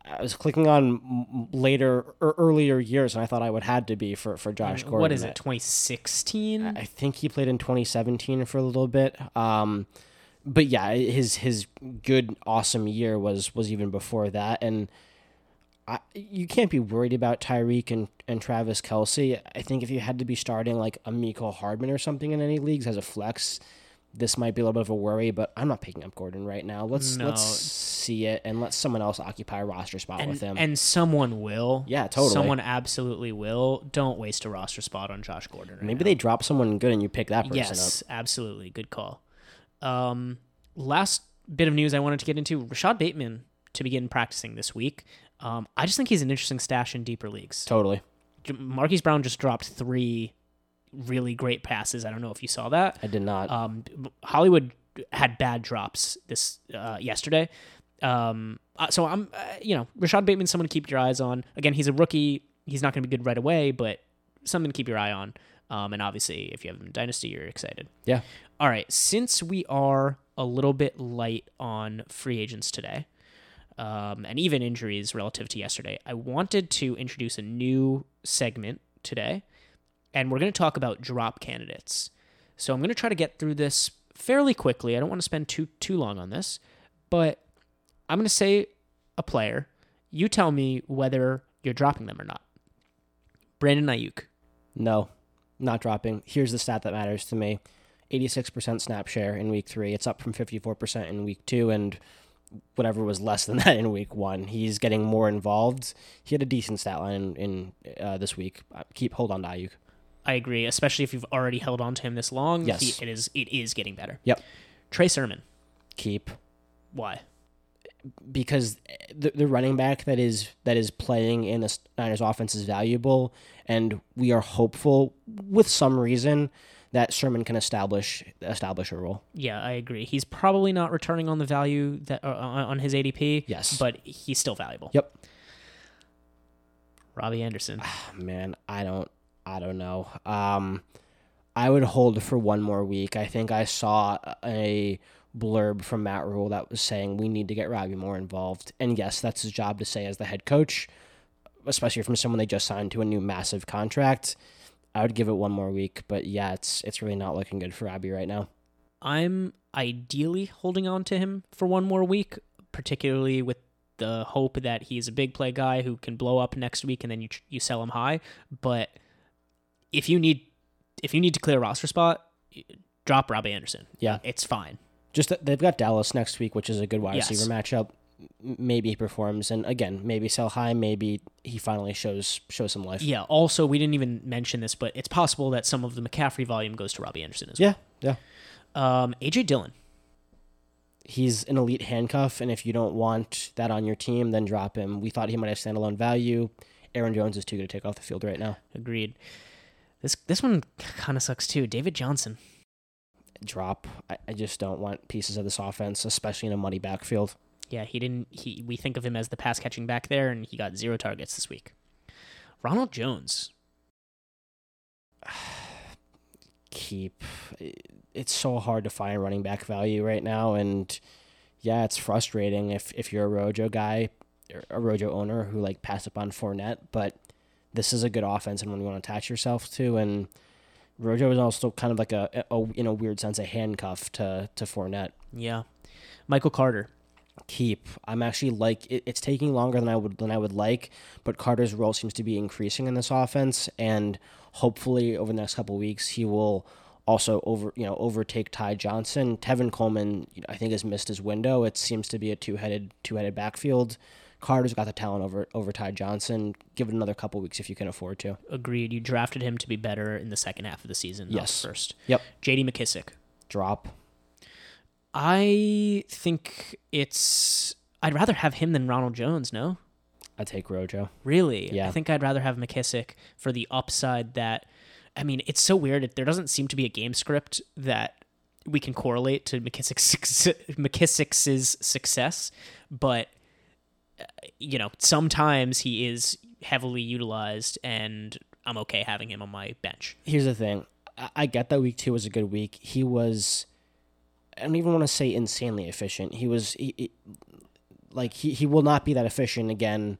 I was clicking on later or earlier years, and I thought I would had to be for for Josh Gordon. What is it? 2016? I think he played in 2017 for a little bit. Um, but yeah, his his good awesome year was was even before that, and I, you can't be worried about Tyreek and, and Travis Kelce. I think if you had to be starting like a Mecole Hardman or something in any leagues as a flex, this might be a little bit of a worry. But I'm not picking up Gordon right now. Let's No. let's see it and let someone else occupy a roster spot and, with him. and someone will. Yeah, totally. Someone absolutely will. Don't waste a roster spot on Josh Gordon. Right Maybe now. they drop someone good and you pick that person up. Yes, absolutely. Good call. Um, last bit of news I wanted to get into Rashod Bateman to begin practicing this week. Um, I just think he's an interesting stash in deeper leagues. Totally. Marquise Brown just dropped three really great passes. I don't know if you saw that. I did not. Um, Hollywood had bad drops this uh, yesterday. Um, uh, so I'm, uh, you know, Rashod Bateman's someone to keep your eyes on. Again, he's a rookie. He's not going to be good right away, but something to keep your eye on. Um, and obviously, if you have him in Dynasty, you're excited. yeah. All right, since we are a little bit light on free agents today, um, and even injuries relative to yesterday, I wanted to introduce a new segment today, and we're going to talk about drop candidates. So I'm going to try to get through this fairly quickly. I don't want to spend too too long on this, but I'm going to say a player. You tell me whether you're dropping them or not. Brandon Aiyuk. No, not dropping. Here's the stat that matters to me 86% snap share in week three. It's up from 54% in week two, and whatever was less than that in week one. He's getting more involved. He had a decent stat line in, in uh, this week. Uh, Keep hold on to Aiyuk. I agree, especially if you've already held on to him this long. Yes. he, it is it is getting better. Yep. Trey Sermon. Keep Why? because the, the running back that is that is playing in the Niners offense is valuable, and we are hopeful with some reason that Sermon can establish establish a role. Yeah, I agree. He's probably not returning on the value that uh, on on his ADP. Yes. but he's still valuable. Yep. Robbie Anderson. man, I don't I don't know. Um I would hold for one more week. I think I saw a blurb from Matt Rhule that was saying we need to get Robbie more involved. And yes, that's his job to say as the head coach, especially from someone they just signed to a new massive contract. I would give it one more week, but yeah, it's it's really not looking good for Robbie right now. I'm ideally holding on to him for one more week, particularly with the hope that he's a big play guy who can blow up next week and then you you sell him high. But if you need if you need to clear a roster spot, drop Robbie Anderson. Yeah. It's fine. Just that they've got Dallas next week, which is a good wide Yes. receiver matchup. Maybe he performs, and again, maybe sell high. Maybe he finally shows shows some life. Yeah. Also, we didn't even mention this, but it's possible that some of the McCaffrey volume goes to Robbie Anderson as well. Yeah, yeah. Um, AJ Dillon. He's an elite handcuff, and if you don't want that on your team, then drop him. We thought he might have standalone value. Aaron Jones is too good to take off the field right now. Agreed. This this one kind of sucks too. David Johnson. Drop. I, I just don't want pieces of this offense, especially in a muddy backfield. Yeah, he didn't. He we think of him as the pass catching back there, and he got zero targets this week. Ronald Jones. Keep. It's so hard to find running back value right now, and yeah, it's frustrating if if you're a Rojo guy, or a Rojo owner who like passed up on Fournette, but this is a good offense and one you want to attach yourself to, and Rojo is also kind of like a, a in a weird sense a handcuff to to Fournette. Yeah, Michael Carter. Keep. I'm actually like it, it's taking longer than I would than I would like, but Carter's role seems to be increasing in this offense, and hopefully over the next couple weeks he will also over you know overtake Ty Johnson. Tevin Coleman I think has missed his window. It seems to be a two headed two headed backfield. Carter's got the talent over over Ty Johnson. Give it another couple weeks if you can afford to. Agreed. You drafted him to be better in the second half of the season. not Yes. First. Yep. J.D. McKissic. Drop. I think it's. I'd rather have him than Ronald Jones. No. I take Rojo. Really? Yeah. I think I'd rather have McKissic for the upside that I mean, it's so weird. There doesn't seem to be a game script that we can correlate to McKissic's McKissic's success, but you know, sometimes he is heavily utilized and I'm okay having him on my bench. Here's the thing. I, get that week two was a good week. He was. I don't even want to say insanely efficient. He was. He, he- like he, he will not be that efficient again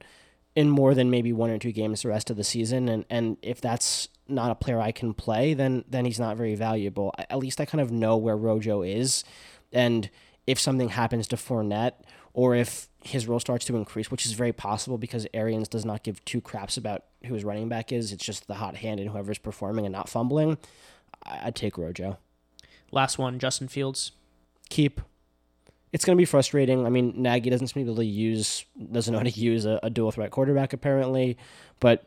in more than maybe one or two games the rest of the season and and if that's not a player I can play then then he's not very valuable at least I kind of know where Rojo is and if something happens to Fournette or if his role starts to increase which is very possible because Arians does not give two craps about who his running back is it's just the hot hand and whoever's performing and not fumbling I- I'd take Rojo Last one, Justin Fields. keep. It's going to be frustrating. I mean, Nagy doesn't seem to be able to use, doesn't know how to use a, a dual threat quarterback apparently, but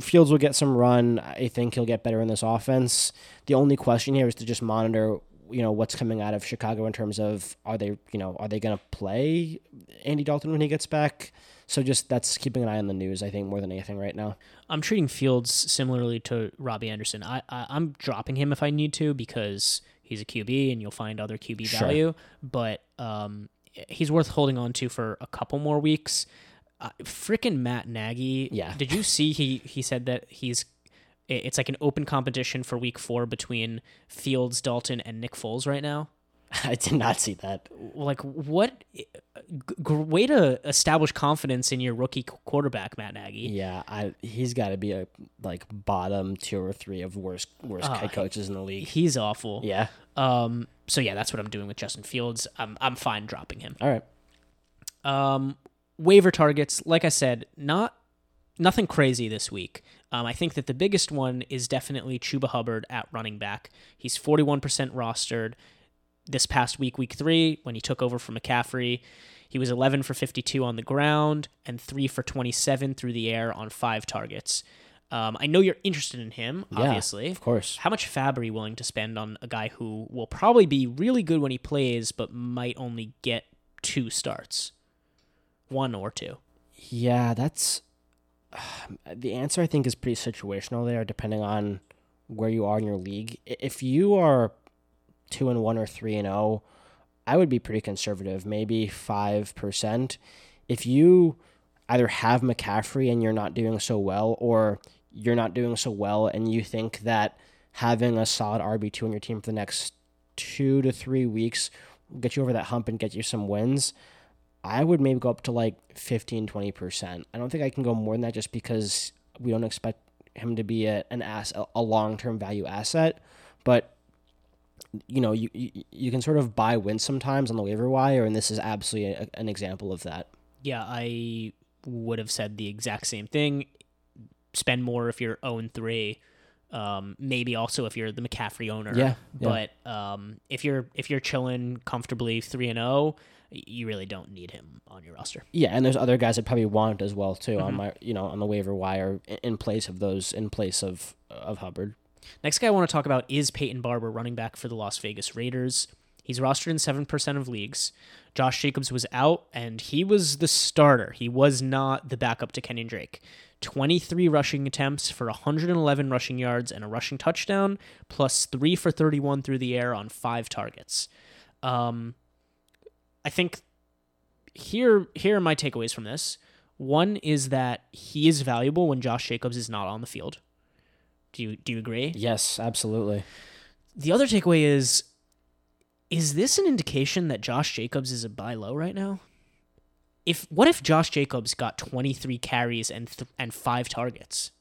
Fields will get some run. I think he'll get better in this offense. The only question here is to just monitor, you know, what's coming out of Chicago in terms of are they, you know, are they going to play Andy Dalton when he gets back? So just that's keeping an eye on the news. I think more than anything right now. I'm treating Fields similarly to Robbie Anderson. I, I I'm dropping him if I need to because he's a QB and you'll find other QB Sure. value. But um, he's worth holding on to for a couple more weeks. Uh, Freaking Matt Nagy. Yeah. Did you see he he said that he's it's like an open competition for week four between Fields, Dalton, and Nick Foles right now. I did not see that. Like what? G- way to establish confidence in your rookie quarterback, Matt Nagy. Yeah, I he's got to be a like bottom two or three of worst worst Oh, head coaches in the league. He's awful. Yeah. Um, so yeah, that's what I'm doing with Justin Fields. I'm I'm fine dropping him. All right. Um, waiver targets, like I said, not nothing crazy this week. Um, I think that the biggest one is definitely Chuba Hubbard at running back. He's 41% rostered. This past week, week three, when he took over from McCaffrey, he was 11 for 52 on the ground and 3 for 27 through the air on five targets. Um, I know you're interested in him, obviously. Yeah, obviously. Of course. How much fab are you willing to spend on a guy who will probably be really good when he plays, but might only get two starts? One or two. Yeah, that's the answer. I think is pretty situational there, depending on where you are in your league. If you are two and one or three and zero, I would be pretty conservative, maybe five percent. If you either have McCaffrey and you're not doing so well, or you're not doing so well and you think that having a solid RB two on your team for the next two to three weeks will get you over that hump and get you some wins. I would maybe go up to like 15, 20%. I don't think I can go more than that just because we don't expect him to be a, an ass, a long term value asset. But, you know, you, you, you can sort of buy wins sometimes on the waiver wire, and this is absolutely a, an example of that. Yeah, I would have said the exact same thing. Spend more if you're 0 3. Um, maybe also if you're the McCaffrey owner. Yeah, yeah. But um, if you're if you're chilling comfortably three and zero, you really don't need him on your roster. Yeah, and there's other guys that probably want as well too on my you know on the waiver wire in- in place of those in place of of Hubbard. Next guy I want to talk about is Peyton Barber, running back for the Las Vegas Raiders. He's rostered in 7% of leagues. Josh Jacobs was out, and he was the starter. He was not the backup to Kenyan Drake. 23 rushing attempts for 111 rushing yards and a rushing touchdown, plus 3 for 31 through the air on 5 targets. Um, I think here here are my takeaways from this. One is that he is valuable when Josh Jacobs is not on the field. Do you do you agree? Yes, absolutely. The other takeaway is is this an indication that Josh Jacobs is a buy low right now? If what if Josh Jacobs got 23 carries and th- and 5 targets?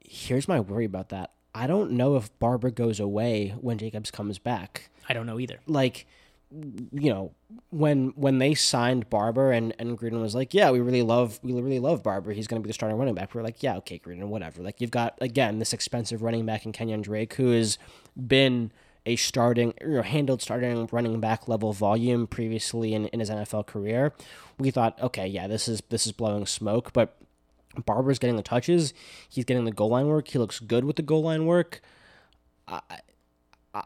Here's my worry about that. I don't know if Barber goes away when Jacobs comes back. I don't know either. Like you know, when when they signed Barber and and Gruden was like, "Yeah, we really love we really love Barber. He's going to be the starting running back." We are like, "Yeah, okay, Gruden, whatever." Like you've got again this expensive running back in Kenyan Drake who has been a starting know handled starting running back level volume previously in, in his NFL career. We thought, okay, yeah, this is this is blowing smoke, but Barber's getting the touches. He's getting the goal line work. He looks good with the goal line work. I,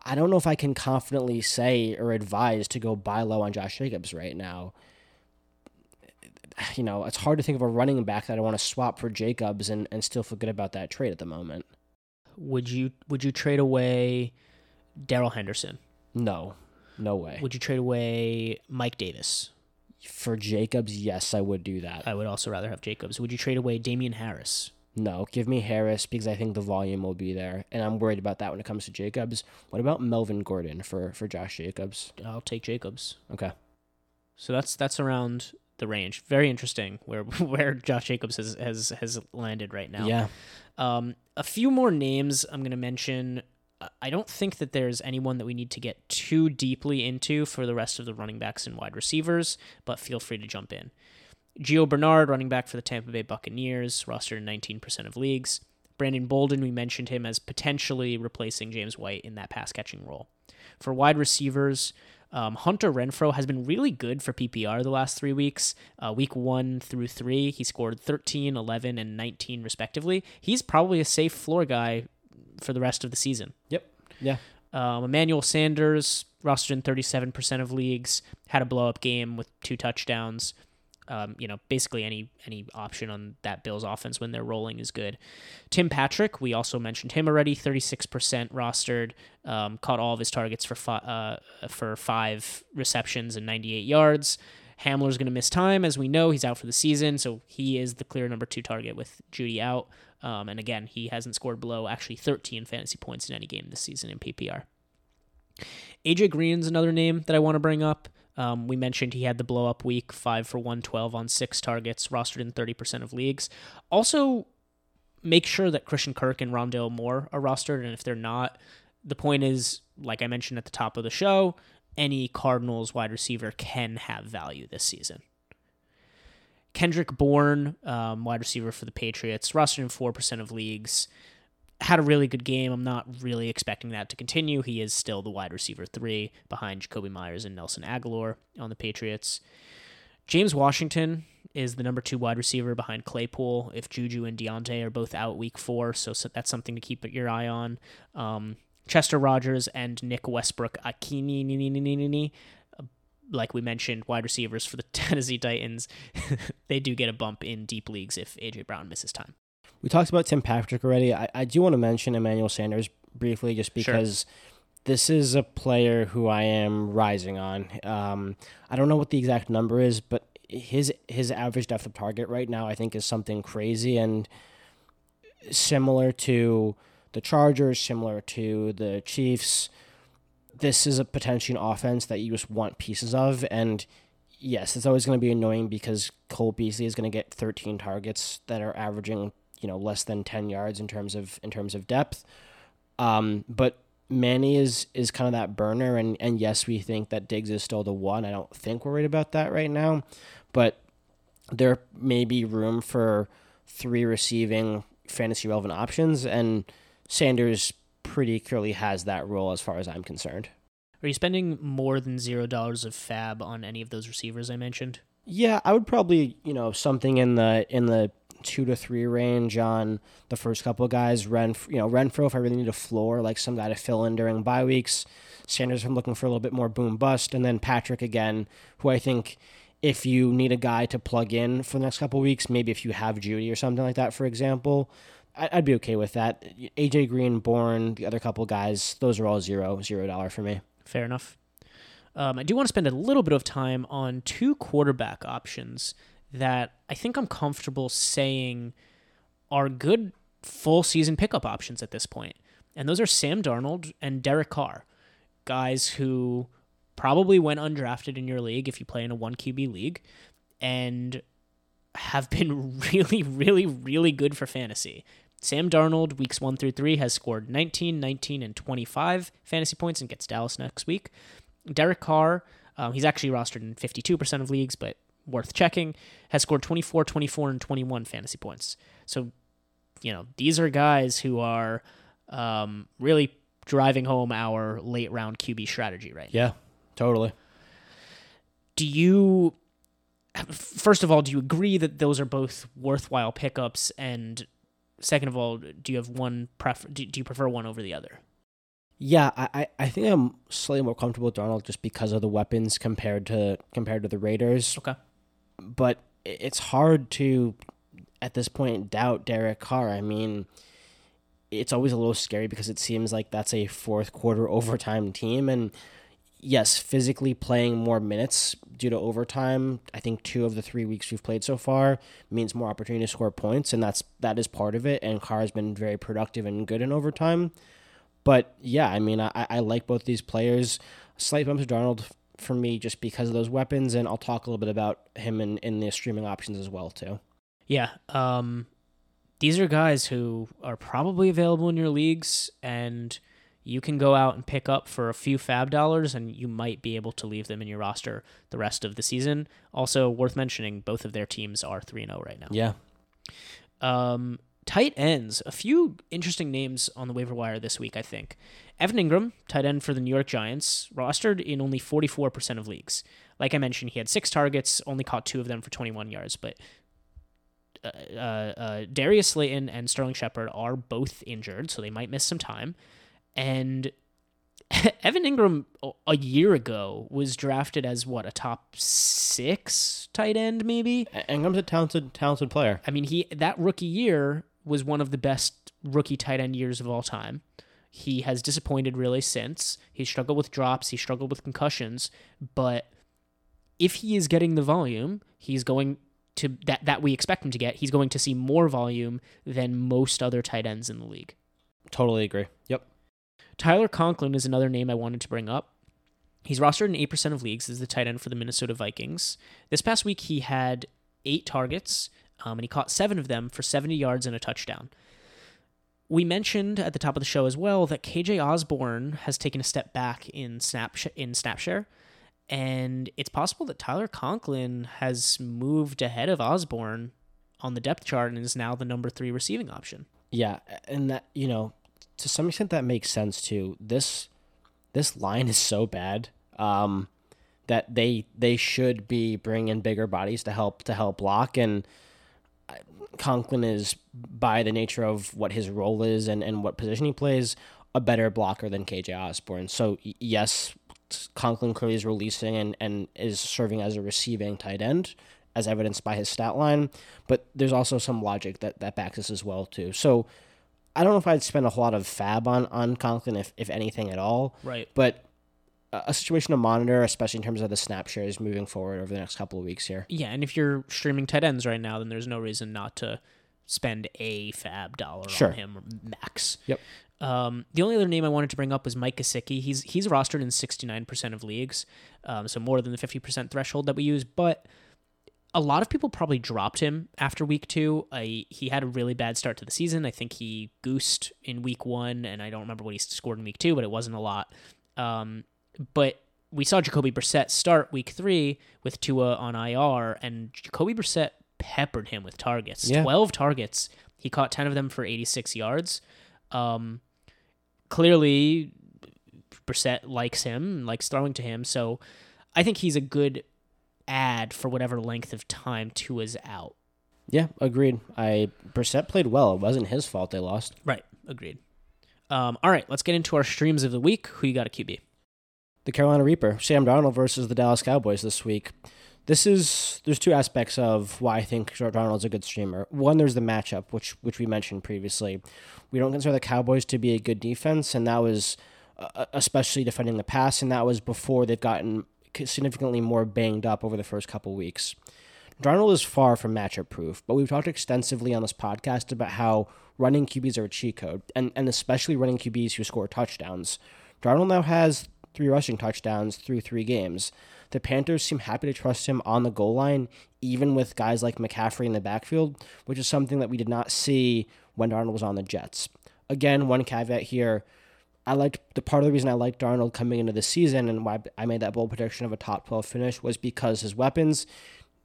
I don't know if I can confidently say or advise to go buy low on Josh Jacobs right now. You know, it's hard to think of a running back that I want to swap for Jacobs and, and still feel good about that trade at the moment. Would you would you trade away Darrell Henderson? No. No way. Would you trade away Mike Davis? For Jacobs, yes, I would do that. I would also rather have Jacobs. Would you trade away Damien Harris? No, give me Harris because I think the volume will be there, and I'm worried about that when it comes to Jacobs. What about Melvin Gordon for for Josh Jacobs? I'll take Jacobs. Okay. So that's that's around the range. Very interesting where where Josh Jacobs has has has landed right now. Yeah. Um, a few more names I'm going to mention. I don't think that there's anyone that we need to get too deeply into for the rest of the running backs and wide receivers, but feel free to jump in. Gio Bernard, running back for the Tampa Bay Buccaneers, rostered in 19% of leagues. Brandon Bolden, we mentioned him as potentially replacing James White in that pass catching role. For wide receivers, um, Hunter Renfrow has been really good for PPR the last three weeks. Uh, week one through three, he scored 13, 11, and 19 respectively. He's probably a safe floor guy for the rest of the season. Yep. Yeah. Um, Emmanuel Sanders, rostered in 37% of leagues, had a blow up game with two touchdowns um, you know, basically any any option on that Bills offense when they're rolling is good. Tim Patrick, we also mentioned him already, 36% rostered, um, caught all of his targets for fi- uh, for five receptions and 98 yards. Hamler's going to miss time, as we know. He's out for the season, so he is the clear number two target with Jeudy out. Um, and again, he hasn't scored below actually 13 fantasy points in any game this season in PPR. AJ Green's another name that I want to bring up. Um, we mentioned he had the blow up week, five for 112 on six targets, rostered in 30% of leagues. Also, make sure that Christian Kirk and Rondale Moore are rostered, and if they're not, the point is, like I mentioned at the top of the show, any Cardinals wide receiver can have value this season. Kendrick Bourne, um, wide receiver for the Patriots, rostered in 4% of leagues had a really good game. I'm not really expecting that to continue. He is still the wide receiver three behind Jakobi Meyers and Nelson Agholor on the Patriots. James Washington is the number two wide receiver behind Claypool. If Juju and Diontae are both out week four, so, so that's something to keep your eye on. Um, Chester Rogers and Nick Westbrook-Ikhine, like we mentioned, wide receivers for the Tennessee Titans, they do get a bump in deep leagues if AJ Brown misses time. We talked about Tim Patrick already. I, I do want to mention Emmanuel Sanders briefly just because sure. this is a player who I am rising on. Um, I don't know what the exact number is, but his his average depth of target right now I think is something crazy and similar to the Chargers, similar to the Chiefs. This is a potentially an offense that you just want pieces of and yes, it's always going to be annoying because Cole Beasley is going to get 13 targets that are averaging you know less than 10 yards in terms of in terms of depth. Um, but Manny is is kind of that burner, and and yes, we think that Diggs is still the one. I don't think we're worried about that right now, but there may be room for three receiving fantasy relevant options, and Sanders pretty clearly has that role as far as I'm concerned. Are you spending more than zero dollars of fab on any of those receivers I mentioned? Yeah, I would probably you know something in the in the two to three range on the first couple of guys. Ren, you know, Renfrow if I really need a floor, like some guy to fill in during bye weeks. Sanders, I'm looking for a little bit more boom bust, and then Patrick again, who I think if you need a guy to plug in for the next couple weeks, maybe if you have Jeudy or something like that, for example, I'd be okay with that. AJ Green, Bourne, the other couple guys, those are all zero, zero dollar for me. Fair enough. Um, I do want to spend a little bit of time on two quarterback options that I think I'm comfortable saying are good full season pickup options at this point. And those are Sam Darnold and Derek Carr, guys who probably went undrafted in your league if you play in a 1 QB league and have been really, really, really good for fantasy. Sam Darnold, weeks 1 through 3, has scored 19, 19, and 25 fantasy points and gets Dallas next week. Derek Carr, um, he's actually rostered in 52% of leagues, but worth checking, has scored 24, 24, and 21 fantasy points. So, you know, these are guys who are um, really driving home our late round QB strategy right Yeah, totally. Do you, first of all, do you agree that those are both worthwhile pickups? And second of all, do you have one prefer? Do, do you prefer one over the other? Yeah, I, I think I'm slightly more comfortable with Darnold just because of the weapons compared to compared to the Raiders. Okay. But it's hard to at this point doubt Derek Carr. I mean, it's always a little scary because it seems like that's a fourth quarter overtime team and yes, physically playing more minutes due to overtime. I think two of the three weeks we've played so far means more opportunity to score points, and that's that is part of it. And Carr has been very productive and good in overtime. But yeah, I mean, I, I like both these players. Slight bump to Darnold for me just because of those weapons, and I'll talk a little bit about him in, in the streaming options as well too. Yeah, um, these are guys who are probably available in your leagues, and you can go out and pick up for a few fab dollars, and you might be able to leave them in your roster the rest of the season. Also, worth mentioning, both of their teams are three and zero oh right now. Yeah. Um, tight ends, a few interesting names on the waiver wire this week, I think. Evan Engram, tight end for the New York Giants, rostered in only 44% of leagues. Like I mentioned, he had six targets, only caught two of them for 21 yards, but uh, uh, uh, Darius Slayton and Sterling Shepard are both injured, so they might miss some time. And Evan Engram a year ago was drafted as what a top six tight end, maybe. Engram's a talented, talented player. I mean, he that rookie year was one of the best rookie tight end years of all time. He has disappointed really since. He struggled with drops, he struggled with concussions, but if he is getting the volume, he's going to that that we expect him to get. He's going to see more volume than most other tight ends in the league. Totally agree. Yep. Tyler Conklin is another name I wanted to bring up. He's rostered in 8% of leagues as the tight end for the Minnesota Vikings. This past week, he had eight targets, um, and he caught seven of them for 70 yards and a touchdown. We mentioned at the top of the show as well that KJ Osborn has taken a step back in snap sh- in snap share, and it's possible that Tyler Conklin has moved ahead of Osborn on the depth chart and is now the number three receiving option. Yeah, and that you know, to some extent, that makes sense too. This this line is so bad. Um, that they they should be bringing bigger bodies to help to help block and Conklin is by the nature of what his role is and, and what position he plays a better blocker than KJ Osborn. So yes, Conklin clearly is releasing and, and is serving as a receiving tight end, as evidenced by his stat line. But there's also some logic that, that backs this as well too. So I don't know if I'd spend a whole lot of fab on, on Conklin if, if anything at all. Right. But a situation to monitor, especially in terms of the snap shares moving forward over the next couple of weeks here. Yeah, and if you're streaming tight ends right now, then there's no reason not to spend a fab dollar sure. on him max. Yep. Um, the only other name I wanted to bring up was Mike Gesicki. He's he's rostered in 69% of leagues, um, so more than the 50% threshold that we use. But a lot of people probably dropped him after week two. I, he had a really bad start to the season. I think he goosed in week one, and I don't remember what he scored in week two, but it wasn't a lot. Um, but we saw Jacoby Brissett start week three with Tua on IR, and Jacoby Brissett peppered him with targets. Yeah. 12 targets. He caught 10 of them for 86 yards. Um, clearly, Brissett likes him, likes throwing to him. So I think he's a good ad for whatever length of time Tua's out. Yeah, agreed. I Brissett played well. It wasn't his fault they lost. Right, agreed. Um, all right, let's get into our streams of the week. Who you got a QB? The Carolina Reaper, Sam Darnold versus the Dallas Cowboys this week. This is there's two aspects of why I think Darnold's a good streamer. One, there's the matchup, which which we mentioned previously. We don't consider the Cowboys to be a good defense, and that was uh, especially defending the pass, and that was before they've gotten significantly more banged up over the first couple weeks. Darnold is far from matchup proof, but we've talked extensively on this podcast about how running QBs are a cheat code, and, and especially running QBs who score touchdowns. Darnold now has three rushing touchdowns through three games. The Panthers seem happy to trust him on the goal line, even with guys like McCaffrey in the backfield, which is something that we did not see when Darnold was on the Jets. Again, one caveat here. I liked the part of the reason I liked Darnold coming into the season and why I made that bold prediction of a top 12 finish was because his weapons.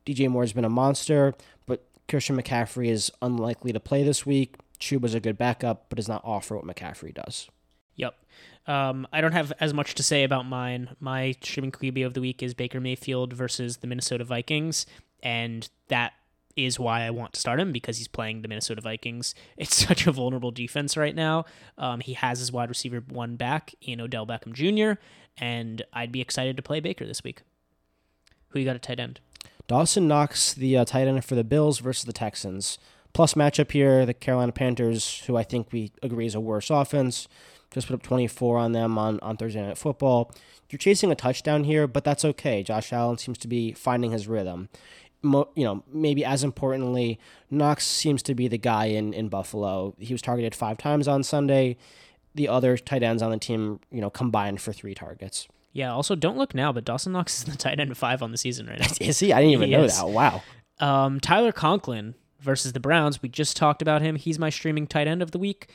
DJ Moore's been a monster, but Christian McCaffrey is unlikely to play this week. Chuba's a good backup, but does not offer what McCaffrey does. Yep. Um, I don't have as much to say about mine. My streaming QB of the week is Baker Mayfield versus the Minnesota Vikings, and that is why I want to start him because he's playing the Minnesota Vikings. It's such a vulnerable defense right now. Um, he has his wide receiver one back in Odell Beckham Jr., and I'd be excited to play Baker this week. Who you got at tight end? Dawson Knox, the uh, tight end for the Bills versus the Texans. Plus matchup here, the Carolina Panthers, who I think we agree is a worse offense, just put up 24 on them on, on Thursday Night Football. You're chasing a touchdown here, but that's okay. Josh Allen seems to be finding his rhythm. Mo, you know, maybe as importantly, Knox seems to be the guy in, in Buffalo. He was targeted five times on Sunday. The other tight ends on the team, you know, combined for three targets. Yeah. Also, don't look now, but Dawson Knox is the tight end five on the season right now. is he? I didn't even he know is. that. Wow. Um, Tyler Conklin versus the Browns. We just talked about him. He's my streaming tight end of the week.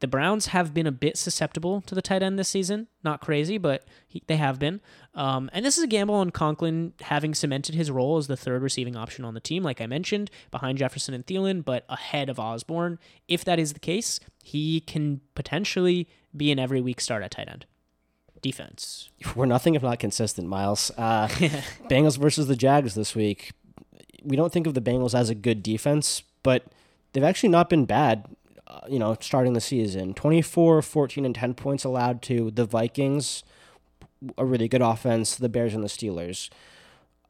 The Browns have been a bit susceptible to the tight end this season. Not crazy, but he, they have been. Um, and this is a gamble on Conklin having cemented his role as the third receiving option on the team, like I mentioned, behind Jefferson and Thielen, but ahead of Osborn. If that is the case, he can potentially be an every week start at tight end. Defense. We're nothing if not consistent, Miles. Uh, Bengals versus the Jags this week we don't think of the Bengals as a good defense, but they've actually not been bad, uh, you know, starting the season. 24, 14, and 10 points allowed to the Vikings, a really good offense, the Bears, and the Steelers.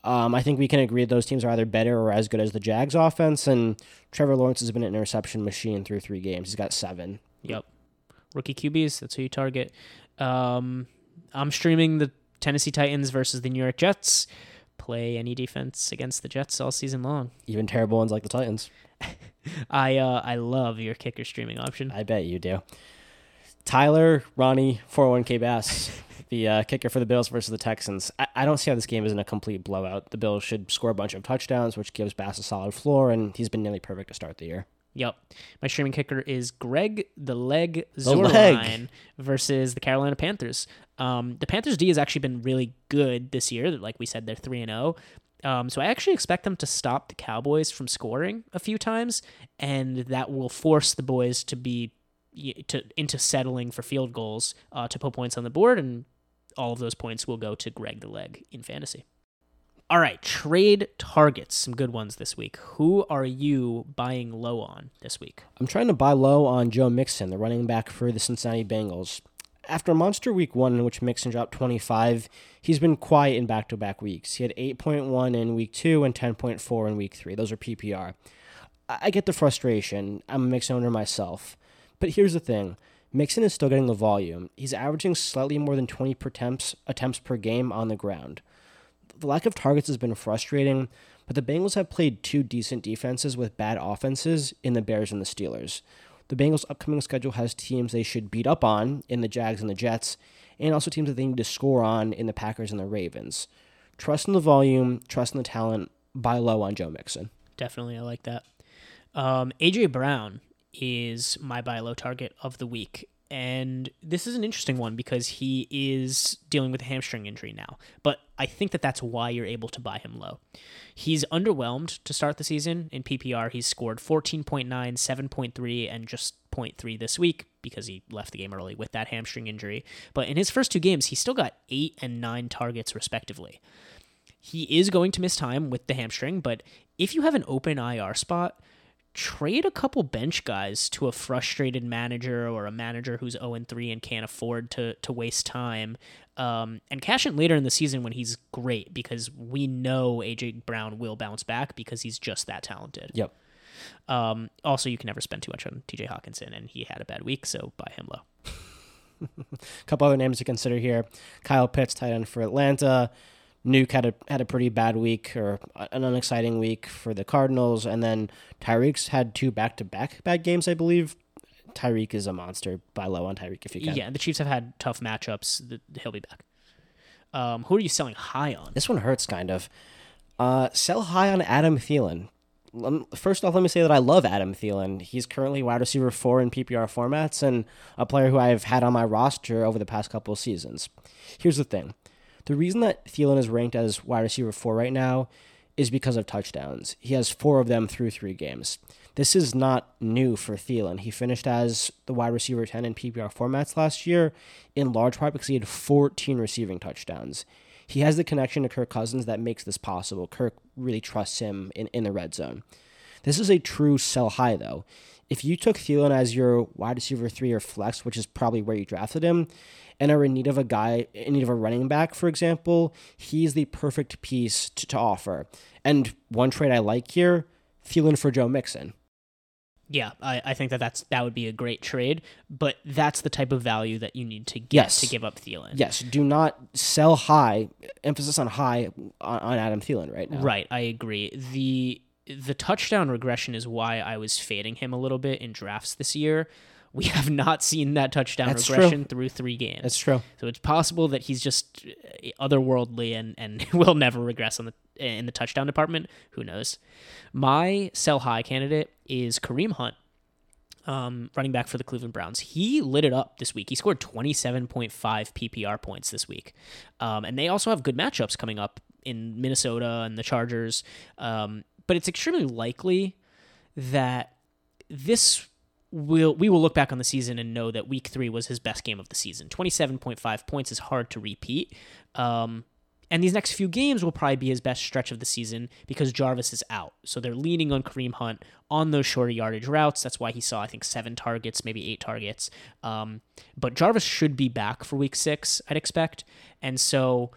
Um, I think we can agree those teams are either better or as good as the Jags offense, and Trevor Lawrence has been an interception machine through three games. He's got seven. Yep. Rookie QBs, that's who you target. Um, I'm streaming the Tennessee Titans versus the New York Jets play any defense against the Jets all season long. Even terrible ones like the Titans. I uh, I love your kicker streaming option. I bet you do. Tyler, Ronnie, 401k Bass, the uh, kicker for the Bills versus the Texans. I, I don't see how this game isn't a complete blowout. The Bills should score a bunch of touchdowns, which gives Bass a solid floor, and he's been nearly perfect to start the year. Yep. My streaming kicker is Greg the Leg Zuerlein versus the Carolina Panthers. Um, the Panthers D has actually been really good this year. Like we said, they're 3 and 0. Um, so I actually expect them to stop the Cowboys from scoring a few times, and that will force the boys to be to into settling for field goals uh, to put points on the board, and all of those points will go to Greg the Leg in fantasy. All right, trade targets, some good ones this week. Who are you buying low on this week? I'm trying to buy low on Joe Mixon, the running back for the Cincinnati Bengals. After monster week one, in which Mixon dropped 25, he's been quiet in back to back weeks. He had 8.1 in week two and 10.4 in week three. Those are PPR. I get the frustration. I'm a Mixon owner myself. But here's the thing Mixon is still getting the volume. He's averaging slightly more than 20 attempts, attempts per game on the ground the lack of targets has been frustrating, but the Bengals have played two decent defenses with bad offenses in the Bears and the Steelers. The Bengals' upcoming schedule has teams they should beat up on in the Jags and the Jets, and also teams that they need to score on in the Packers and the Ravens. Trust in the volume, trust in the talent, buy low on Joe Mixon. Definitely, I like that. Um, AJ Brown is my buy low target of the week. And this is an interesting one because he is dealing with a hamstring injury now. But I think that that's why you're able to buy him low. He's underwhelmed to start the season. In PPR, he's scored 14.9, 7.3, and just 0.3 this week because he left the game early with that hamstring injury. But in his first two games, he still got eight and nine targets, respectively. He is going to miss time with the hamstring, but if you have an open IR spot, trade a couple bench guys to a frustrated manager or a manager who's 0 and 3 and can't afford to to waste time. Um, and cash in later in the season when he's great because we know AJ Brown will bounce back because he's just that talented. Yep. Um, also, you can never spend too much on TJ Hockenson, and he had a bad week, so buy him low. a couple other names to consider here: Kyle Pitts, tight end for Atlanta. Nuke had a had a pretty bad week or an unexciting week for the Cardinals, and then Tyreek's had two back to back bad games, I believe. Tyreek is a monster. Buy low on Tyreek if you can. Yeah, the Chiefs have had tough matchups. He'll be back. Um, who are you selling high on? This one hurts kind of. Uh, sell high on Adam Thielen. First off, let me say that I love Adam Thielen. He's currently wide receiver four in PPR formats and a player who I've had on my roster over the past couple of seasons. Here's the thing the reason that Thielen is ranked as wide receiver four right now is because of touchdowns. He has four of them through three games. This is not new for Thielen. He finished as the wide receiver 10 in PPR formats last year, in large part because he had 14 receiving touchdowns. He has the connection to Kirk Cousins that makes this possible. Kirk really trusts him in, in the red zone. This is a true sell high, though. If you took Thielen as your wide receiver three or flex, which is probably where you drafted him, and are in need of a guy, in need of a running back, for example, he's the perfect piece to, to offer. And one trade I like here, Thielen for Joe Mixon. Yeah, I, I think that that's that would be a great trade, but that's the type of value that you need to get Yes. to give up Thielen. Yes, do not sell high, emphasis on high on, on Adam Thielen right now. Right, I agree. The the touchdown regression is why I was fading him a little bit in drafts this year. We have not seen that touchdown That's true. regression through three games. That's true. So it's possible that he's just uh, otherworldly and and will never regress on the in the touchdown department. Who knows? My sell high candidate is Kareem Hunt, um, running back for the Cleveland Browns. He lit it up this week. He scored 27.5 PPR points this week, um, and they also have good matchups coming up in Minnesota and the Chargers. Um, but it's extremely likely that this will we will look back on the season and know that week three was his best game of the season. Twenty seven point five points is hard to repeat. Um, and these next few games will probably be his best stretch of the season because Jarvis is out. So they're leaning on Kareem Hunt on those shorter yardage routes. That's why he saw, I think, seven targets, maybe eight targets. Um, but Jarvis should be back for week six, I'd expect. And so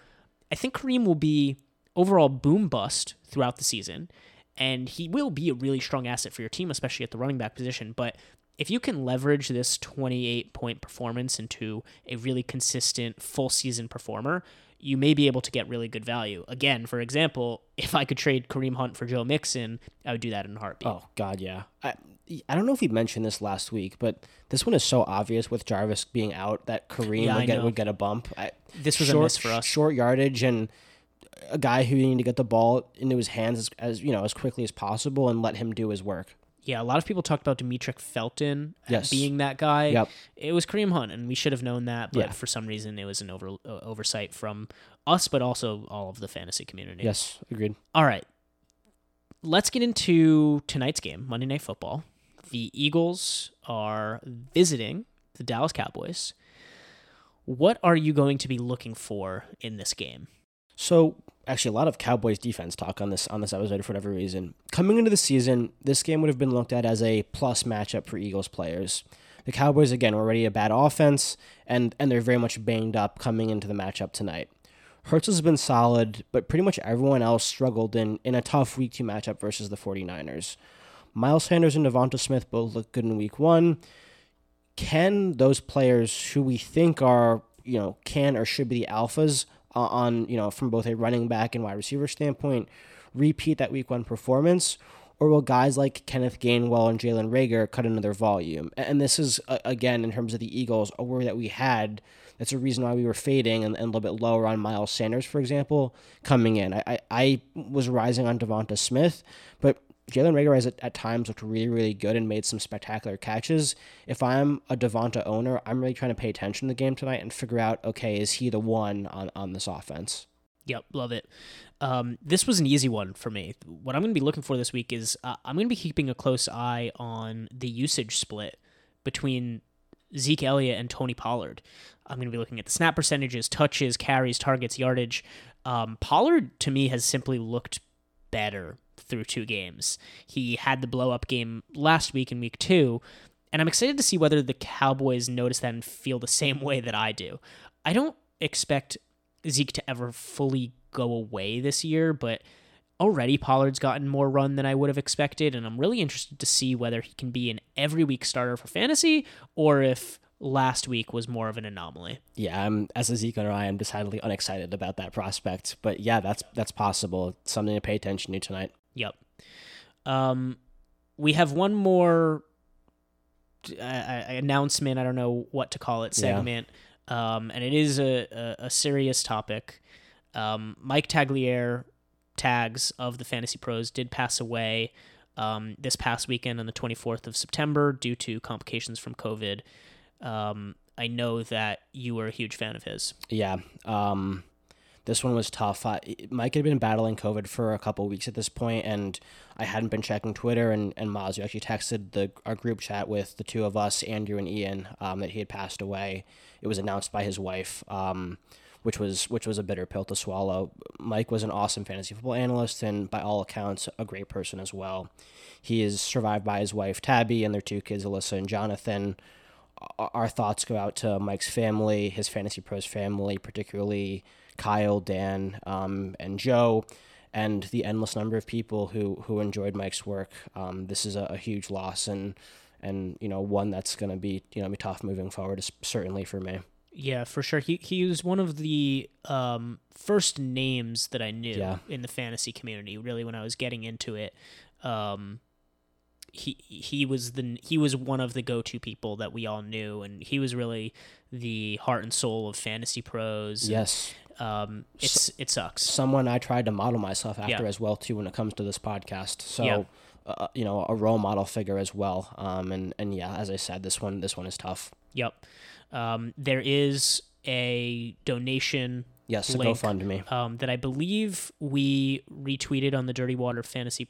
I think Kareem will be overall boom bust throughout the season. And he will be a really strong asset for your team, especially at the running back position. But if you can leverage this 28 point performance into a really consistent full season performer, you may be able to get really good value. Again, for example, if I could trade Kareem Hunt for Joe Mixon, I would do that in a heartbeat. Oh God, yeah. I I don't know if we mentioned this last week, but this one is so obvious with Jarvis being out that Kareem Yeah, would get would get a bump. I, This was a miss for us. Short yardage and a guy who you need to get the ball into his hands as, as you know as quickly as possible and let him do his work. Yeah, a lot of people talked about Demetric Felton Yes. being that guy. Yep. It was Kareem Hunt, and we should have known that, but Yeah. for some reason it was an over uh, oversight from us, but also all of the fantasy community. Yes, agreed. All right. Let's get into tonight's game, Monday Night Football. The Eagles are visiting the Dallas Cowboys. What are you going to be looking for in this game? So actually, a lot of Cowboys defense talk on this on this episode for whatever reason. Coming into the season, this game would have been looked at as a plus matchup for Eagles players. The Cowboys again were already a bad offense, and and they're very much banged up coming into the matchup tonight. Hurts has been solid, but pretty much everyone else struggled in, in a tough week two matchup versus the 49ers. Miles Sanders and DeVonta Smith both look good in week one. Can those players who we think are, you know, can or should be the alphas on, you know, from both a running back and wide receiver standpoint, repeat that week one performance? Or will guys like Kenneth Gainwell and Jalen Reagor cut into their volume? And this is, uh, again, in terms of the Eagles, a worry that we had. That's a reason why we were fading and, and a little bit lower on Miles Sanders, for example, coming in. I, I, I was rising on DeVonta Smith, but Jalen Reagor has at, at times looked really, really good and made some spectacular catches. If I'm a DeVonta owner, I'm really trying to pay attention to the game tonight and figure out, okay, is he the one on, on this offense? Yep, love it. Um, this was an easy one for me. What I'm going to be looking for this week is uh, I'm going to be keeping a close eye on the usage split between Zeke Elliott and Tony Pollard. I'm going to be looking at the snap percentages, touches, carries, targets, yardage. Um, Pollard to me has simply looked better through two games. He had the blow up game last week in week two, and I'm excited to see whether the Cowboys notice that and feel the same way that I do. I don't expect Zeke to ever fully go away this year, but already Pollard's gotten more run than I would have expected, and I'm really interested to see whether he can be an every week starter for fantasy or if last week was more of an anomaly. Yeah, I'm as a Zeke owner, I am decidedly unexcited about that prospect. But yeah, that's that's possible. Something to pay attention to tonight. Yep. Um, we have one more uh, uh, announcement. I don't know what to call it. Segment. Yeah. Um, and it is a, a, a serious topic. Um, Mike Tagliere, tags of the Fantasy Pros, did pass away um, this past weekend on the 24th of September due to complications from COVID. Um, I know that you were a huge fan of his. Yeah. Um, this one was tough. I, Mike had been battling COVID for a couple weeks at this point, and I hadn't been checking Twitter. And and Maz, actually texted the our group chat with the two of us, Andrew and Ian, um, that he had passed away. It was announced by his wife, um, which was which was a bitter pill to swallow. Mike was an awesome fantasy football analyst, and by all accounts, a great person as well. He is survived by his wife Tabby and their two kids, Alyssa and Jonathan our thoughts go out to Mike's family, his Fantasy Pros family, particularly Kyle, Dan, um, and Joe, and the endless number of people who who enjoyed Mike's work. Um, this is a, a, huge loss, and and you know one that's going to be you know be tough moving forward, is certainly for me. Yeah, for sure. He he was one of the um, first names that I knew yeah. in the fantasy community. Really, when I was getting into it, um, he he was the he was one of the go to people that we all knew, and he was really the heart and soul of fantasy pros. Yes, um, it's so, it sucks. Someone I tried to model myself after yeah. as well too when it comes to this podcast. So. Yeah. Uh, you know, a role model figure as well. Um, and and yeah, as I said, this one this one is tough. Yep. Um, there is a donation yes, link, GoFundMe um, that I believe we retweeted on the Dirty Water Fantasy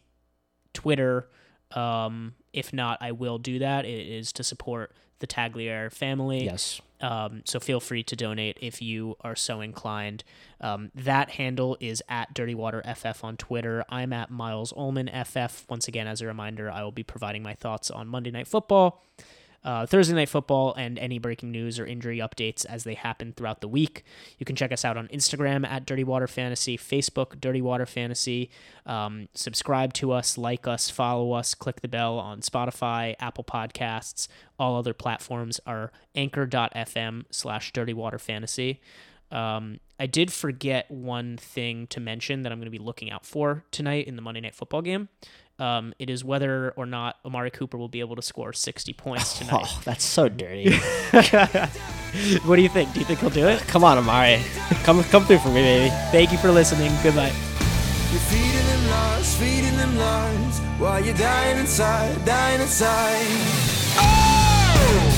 Twitter. Um, if not, I will do that. It is to support the Tagliere family. Yes. Um, so feel free to donate if you are so inclined. Um, that handle is at Dirty Water FF on Twitter. I'm at Miles Ullman FF. Once again, as a reminder, I will be providing my thoughts on Monday Night Football uh, Thursday Night Football and any breaking news or injury updates as they happen throughout the week. You can check us out on Instagram at Dirty Water Fantasy, Facebook Dirty Water Fantasy. Um, subscribe to us, like us, follow us, click the bell on Spotify, Apple Podcasts. All other platforms are anchor.fm slash Dirty Water Fantasy. Um, I did forget one thing to mention that I'm going to be looking out for tonight in the Monday Night Football game, um, it is whether or not Amari Cooper will be able to score 60 points tonight. Oh, that's so dirty. what do you think? Do you think he'll do it? Come on, Amari. Come, come through for me, baby. Thank you for listening. Goodbye. You're feeding them lies, feeding them lies, while you're dying inside, dying inside. Oh!